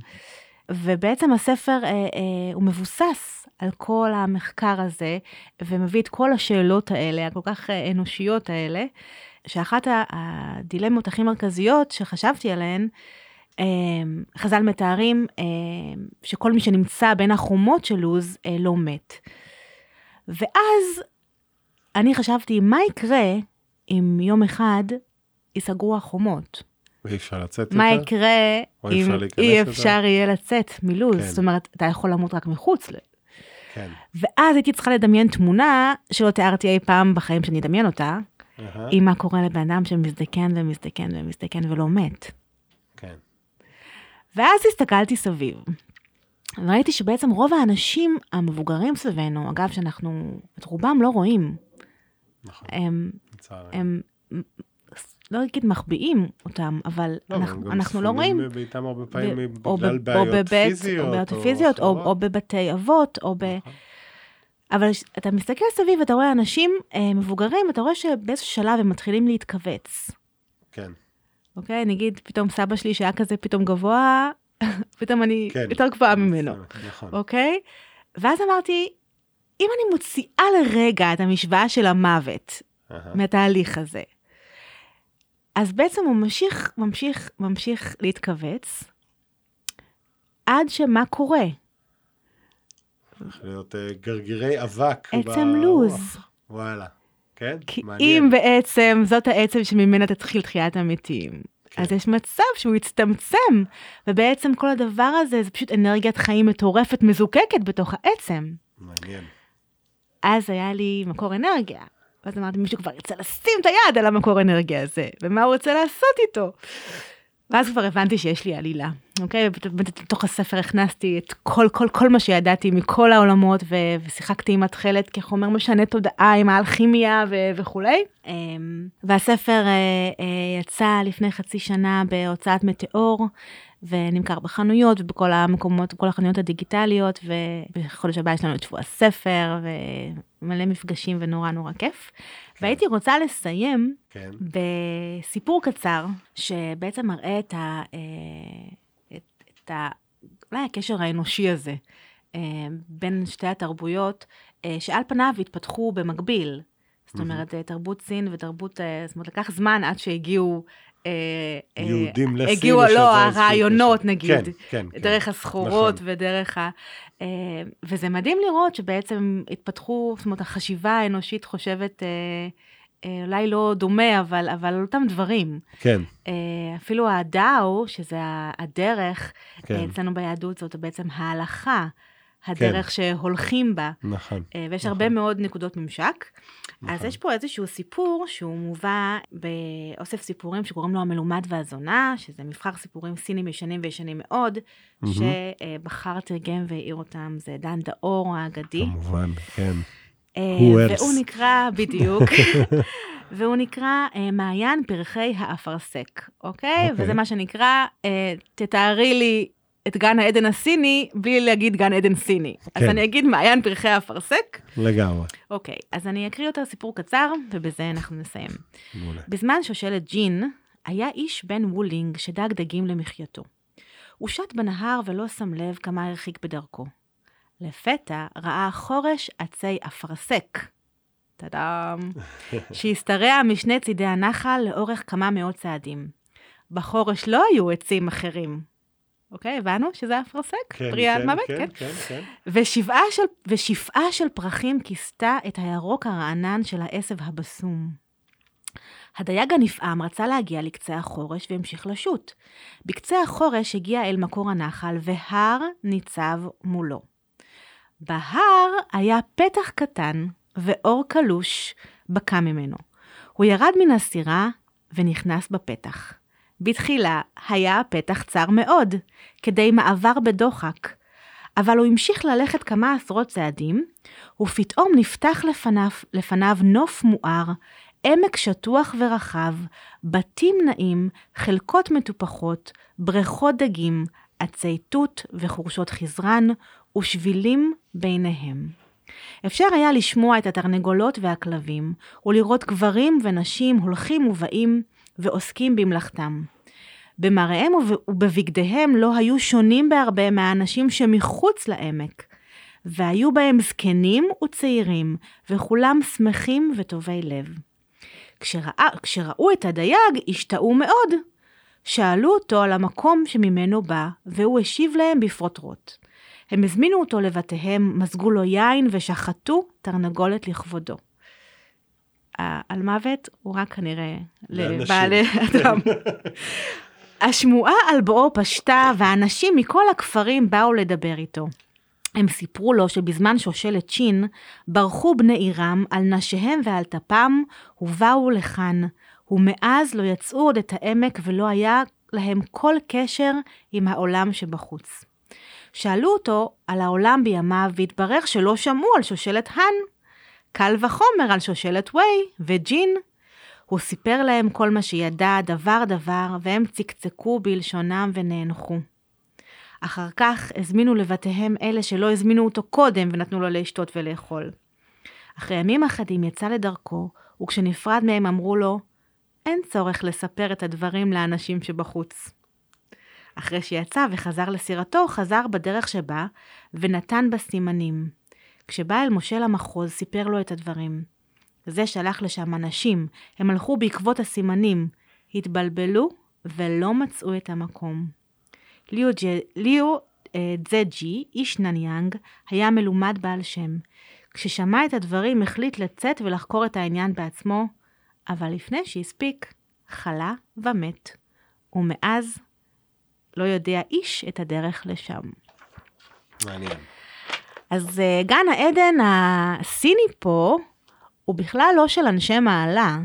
[SPEAKER 2] ובעצם הספר אה, אה, הוא מבוסס על כל המחקר הזה, ומביא את כל השאלות האלה, הכל כך אה, אנושיות האלה, שאחת הדילמות הכי מרכזיות שחשבתי עליהן, אה, חז"ל מתארים אה, שכל מי שנמצא בין החומות של לוז אה, לא מת. ואז אני חשבתי, מה יקרה אם יום אחד ייסגרו החומות?
[SPEAKER 1] ואי אפשר לצאת
[SPEAKER 2] מה
[SPEAKER 1] יותר?
[SPEAKER 2] יקרה
[SPEAKER 1] אי
[SPEAKER 2] אם
[SPEAKER 1] אפשר
[SPEAKER 2] אי? אפשר יהיה לצאת מלוז?
[SPEAKER 1] כן.
[SPEAKER 2] זאת אומרת, אתה יכול למות רק מחוץ ל...
[SPEAKER 1] כן.
[SPEAKER 2] ואז הייתי צריכה לדמיין תמונה שלא תיארתי אי פעם בחיים שאני אדמיין אותה,
[SPEAKER 1] אהה,
[SPEAKER 2] עם מה קורה לבן אדם שמזדקן ומזדקן ומזדקן ולא מת.
[SPEAKER 1] כן.
[SPEAKER 2] ואז הסתכלתי סביב, וראיתי שבעצם רוב האנשים המבוגרים סביבנו, אגב, שאנחנו את רובם לא רואים,
[SPEAKER 1] נכון,
[SPEAKER 2] הם. הם לא אגיד מחביאים אותם, אבל
[SPEAKER 1] לא,
[SPEAKER 2] אנחנו,
[SPEAKER 1] גם
[SPEAKER 2] אנחנו לא
[SPEAKER 1] ספונים
[SPEAKER 2] רואים.
[SPEAKER 1] ביתם הרבה פעמים
[SPEAKER 2] ב- או
[SPEAKER 1] בגלל
[SPEAKER 2] ב-
[SPEAKER 1] בעיות
[SPEAKER 2] או בבית,
[SPEAKER 1] פיזיות.
[SPEAKER 2] או בעיות פיזיות, או,
[SPEAKER 1] אחרות.
[SPEAKER 2] או בבתי אבות, או ב...
[SPEAKER 1] נכון.
[SPEAKER 2] אבל אתה מסתכל סביב ואתה רואה אנשים אה, מבוגרים, אתה רואה שבאיזשהו שלב הם מתחילים להתכווץ,
[SPEAKER 1] כן,
[SPEAKER 2] אוקיי? נגיד, פתאום סבא שלי שהיה כזה פתאום גבוה, פתאום אני
[SPEAKER 1] כן.
[SPEAKER 2] יותר גבוהה ממנו,
[SPEAKER 1] נכון.
[SPEAKER 2] אוקיי? ואז אמרתי, אם אני מוציאה לרגע את המשוואה של המוות
[SPEAKER 1] אהה,
[SPEAKER 2] מהתהליך הזה, אז בעצם הוא ממשיך, ממשיך, ממשיך להתכווץ, עד שמה קורה?
[SPEAKER 1] צריך להיות אה, גרגירי אבק.
[SPEAKER 2] עצם. לוז.
[SPEAKER 1] וואלה, כן?
[SPEAKER 2] כי
[SPEAKER 1] מעניין.
[SPEAKER 2] אם בעצם זאת העצם שממנה תתחיל תחיית המתים,
[SPEAKER 1] כן.
[SPEAKER 2] אז יש מצב שהוא יצטמצם, ובעצם כל הדבר הזה זה פשוט אנרגיית חיים מטורפת מזוקקת בתוך העצם.
[SPEAKER 1] מעניין.
[SPEAKER 2] אז היה לי מקור אנרגיה. ואז אמרתי, מישהו כבר ירצה לשים את היד על המקור אנרגיה הזה, ומה הוא רוצה לעשות איתו. ואז כבר הבנתי שיש לי עלילה, אוקיי? בתוך הספר הכנסתי את כל, כל, כל מה שידעתי מכל העולמות, ו- ושיחקתי עם התכלת כחומר משנה תודעה, עם האלכימיה ו- וכולי. אמ, והספר אה, אה, יצא לפני חצי שנה בהוצאת מטאור, ונמכר בחנויות ובכל המקומות, בכל החנויות הדיגיטליות, ובחודש הבא יש לנו את שבוע הספר, ומלא מפגשים ונורא נורא כיף. והייתי רוצה לסיים
[SPEAKER 1] כן.
[SPEAKER 2] בסיפור קצר, שבעצם מראה את ה... אה, את, את ה... אולי הקשר האנושי הזה אה, בין שתי התרבויות, אה, שעל פניו התפתחו במקביל. זאת אומרת, תרבות סין ותרבות, זאת אומרת, לקח זמן עד שהגיעו... אה, אה,
[SPEAKER 1] יהודים לסין,
[SPEAKER 2] הגיעו, לא, הרעיונות. נגיד,
[SPEAKER 1] כן, כן, כן.
[SPEAKER 2] דרך הסחורות
[SPEAKER 1] נכון.
[SPEAKER 2] ודרך ה... אה, וזה מדהים לראות שבעצם התפתחו, זאת אומרת, החשיבה האנושית חושבת, אולי לא דומה, אבל, אבל אותם דברים.
[SPEAKER 1] כן,
[SPEAKER 2] אפילו הדאו, שזה הדרך,
[SPEAKER 1] כן.
[SPEAKER 2] אצלנו ביהדות זאת בעצם ההלכה, הדרך שהולכים בה.
[SPEAKER 1] נכון.
[SPEAKER 2] ויש
[SPEAKER 1] נכון.
[SPEAKER 2] הרבה מאוד נקודות ממשק. אז
[SPEAKER 1] נכון.
[SPEAKER 2] יש פה איזשהו סיפור שהוא מובא באוסף סיפורים שקוראים לו המלומד והזונה, שזה מבחר סיפורים סינים ישנים וישנים מאוד,
[SPEAKER 1] מהמם.
[SPEAKER 2] שבחר תרגם והעיר אותם, זה דן דאור האגדי.
[SPEAKER 1] כמובן, כן.
[SPEAKER 2] אה? והוא נקרא, בדיוק, והוא נקרא אה, מעיין פרחי האפרסק, אוקיי?
[SPEAKER 1] אוקיי.
[SPEAKER 2] וזה מה שנקרא, אה, תתארי לי את גן העדן הסיני בלי להגיד גן עדן סיני. אז
[SPEAKER 1] כן.
[SPEAKER 2] אני אגיד מעיין פרחי האפרסק.
[SPEAKER 1] לגמרי.
[SPEAKER 2] אוקיי, אז אני אקריא יותר סיפור קצר, ובזה אנחנו נסיים.
[SPEAKER 1] מעולה.
[SPEAKER 2] בזמן שושלת ג'ין, היה איש בן וולינג שדג דגים למחייתו. הוא שט בנהר ולא שם לב כמה הרחיק בדרכו. לפתע ראה חורש עצי אפרסק. טאדאם. שהשתרע משני צידי הנחל לאורך כמה מאות צעדים. בחורש לא היו עצים אחרים. אוקיי, הבנו שזה אפרסק? פרי על מוות?
[SPEAKER 1] כן, כן, כן.
[SPEAKER 2] ושבעה של, ושפעה של פרחים כיסתה את הירוק הרענן של העשב הבשום. הדייג הנפעם רצה להגיע לקצה החורש והמשיך לשוט. בקצה החורש הגיע אל מקור הנחל, והר ניצב מולו. בהר היה פתח קטן ואור קלוש בקע ממנו. הוא ירד מן הסירה ונכנס בפתח. בתחילה היה הפתח צר מאוד, כדי מעבר בדוחק, אבל הוא המשיך ללכת כמה עשרות צעדים, ופתאום נפתח לפניו, לפניו נוף מואר, עמק שטוח ורחב, בתים נעים, חלקות מטופחות, בריכות דגים, עצי תות וחורשות חזרן, ושבילים ביניהם. אפשר היה לשמוע את התרנגולות והכלבים, ולראות גברים ונשים הולכים ובאים ועוסקים במלאכתם. במראיהם וב- ובבגדיהם לא היו שונים בהרבה מהאנשים שמחוץ לעמק, והיו בהם זקנים וצעירים, וכולם שמחים וטובי לב. כשראה, כשראו את הדייג, השתאו מאוד. שאלו אותו על המקום שממנו בא, והוא השיב להם בפרוטרוט. הם הזמינו אותו לבתיהם, מזגו לו יין ושחטו תרנגולת לכבודו. על מוות הוא רק כנראה. לבעלי אדם. השמועה על בואו פשטה, והאנשים מכל הכפרים באו לדבר איתו. הם סיפרו לו שבזמן שושלת שין, ברחו בני עירם על נשיהם ועל טפם, ובאו לכאן, ומאז לא יצאו עוד את העמק ולא היה להם כל קשר עם העולם שבחוץ. שאלו אותו על העולם בימיו, והתברר שלא שמעו על שושלת האן. קל וחומר על שושלת ווי וג'ין. הוא סיפר להם כל מה שידע, דבר דבר, והם צקצקו בלשונם ונאנחו. אחר כך הזמינו לבתיהם אלה שלא הזמינו אותו קודם ונתנו לו לשתות ולאכול. אחרי ימים אחדים יצא לדרכו, וכשנפרד מהם אמרו לו, אין צורך לספר את הדברים לאנשים שבחוץ. אחרי שיצא וחזר לסירתו, חזר בדרך שבא, ונתן בה סימנים. כשבא אל משה למחוז, סיפר לו את הדברים. זה שלח לשם אנשים, הם הלכו בעקבות הסימנים, התבלבלו ולא מצאו את המקום. ליו, ג'- ליו אה, דזג'י, איש נניאנג, היה מלומד בעל שם. כששמע את הדברים החליט לצאת ולחקור את העניין בעצמו, אבל לפני שהספיק, חלה ומת, ומאז לא יודע איש את הדרך לשם.
[SPEAKER 1] מעניין.
[SPEAKER 2] אז אה, גן העדן הסיני פה, הוא בכלל לא של אנשי מעלה,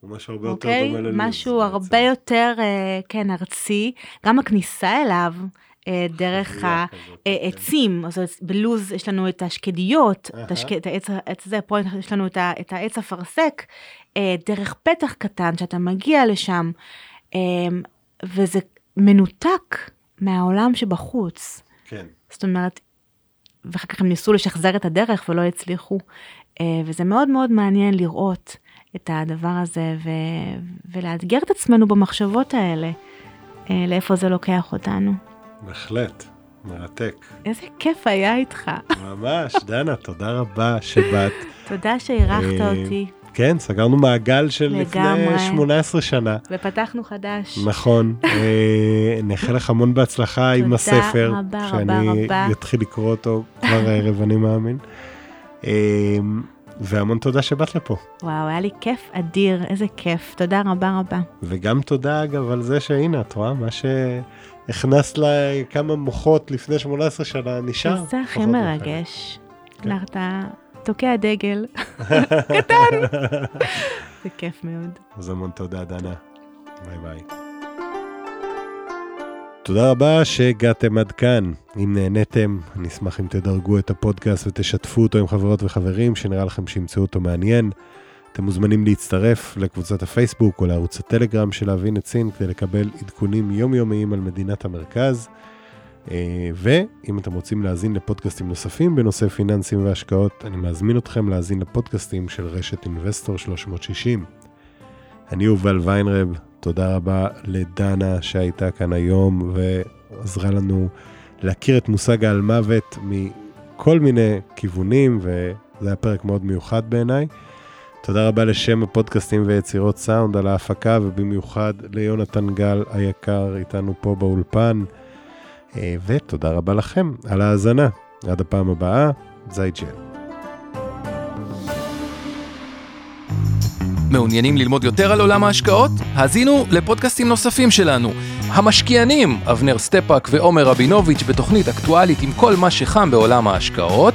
[SPEAKER 1] הוא משהו הרבה יותר
[SPEAKER 2] אוקיי?
[SPEAKER 1] דומה ללוז.
[SPEAKER 2] משהו. הרבה יותר, אה, כן, ארצי. גם הכניסה אליו, אה, דרך
[SPEAKER 1] כזאת, כן.
[SPEAKER 2] העצים, אז בלוז יש לנו את השקדיות, את
[SPEAKER 1] אהה.
[SPEAKER 2] השק- את העץ הזה, פה יש לנו את העץ אפרסק, דרך פתח קטן שאתה מגיע לשם, וזה מנותק מהעולם שבחוץ.
[SPEAKER 1] כן.
[SPEAKER 2] זאת אומרת, ואחר כך הם ניסו לשחזר את הדרך ולא הצליחו, אה, וזה מאוד מאוד מעניין לראות את הדבר הזה ו- ולאתגר את עצמנו במחשבות האלה, אה, לאיפה זה לוקח אותנו.
[SPEAKER 1] בהחלט. מרתק.
[SPEAKER 2] איזה כיף היה איתך.
[SPEAKER 1] ממש, דנה, תודה רבה שבאת.
[SPEAKER 2] תודה שאירחת
[SPEAKER 1] אה,
[SPEAKER 2] אותי,
[SPEAKER 1] כן, סגרנו מעגל של לפני
[SPEAKER 2] לגמרי.
[SPEAKER 1] 18 שנה.
[SPEAKER 2] ופתחנו חדש.
[SPEAKER 1] נכון. אה, נאחל לך המון בהצלחה עם
[SPEAKER 2] תודה
[SPEAKER 1] הספר.
[SPEAKER 2] רבה,
[SPEAKER 1] שאני
[SPEAKER 2] רבה, רבה.
[SPEAKER 1] אתחיל לקרוא אותו כבר הערב, אני מאמין. אה, והמון תודה שבאת לפה.
[SPEAKER 2] וואו, היה לי כיף אדיר, איזה כיף. תודה רבה רבה.
[SPEAKER 1] וגם תודה, אגב, על זה שהנה, את רואה? מה שהכנסת לה כמה מוחות לפני 18 שנה נשאר.
[SPEAKER 2] זה הכי. מרגש.
[SPEAKER 1] כן.
[SPEAKER 2] אתה תוקע דגל. קטן. זה כיף מאוד.
[SPEAKER 1] אז המון תודה, דנה. ביי ביי. תודה רבה שהגעתם עד כאן. אם נהניתם, אני אשמח אם תדרגו את הפודקאסט ותשתפו אותו עם חברות וחברים שנראה לכם שימצאו אותו מעניין. אתם מוזמנים להצטרף לקבוצת הפייסבוק או לערוץ הטלגרם של להבין את סין כדי לקבל עדכונים יומיומיים על מדינת המרכז. אה, ואם אתם רוצים להאזין לפודקאסטים נוספים בנושא פיננסים והשקעות, אני מזמין אתכם להאזין לפודקאסטים של רשת אינבסטור 360. אני יובל ויינרב, תודה רבה לדנה שהייתה כאן היום ועזרה לנו להכיר את מושג העל מוות מכל מיני כיוונים, וזה היה פרק מאוד מיוחד בעיניי. תודה רבה ל-Shem הפודקאסטים ויצירות סאונד על ההפקה, ובמיוחד ליונתן גל היקר איתנו פה באולפן. אה, ותודה רבה לכם על ההאזנה. עד הפעם הבאה, זייג'ל.
[SPEAKER 3] מעוניינים ללמוד יותר על עולם ההשקעות? האזינו לפודקאסטים נוספים שלנו. המשקיענים, אבנר סטפאק ועומר רבינוביץ' בתוכנית אקטואלית עם כל מה שחם בעולם ההשקעות.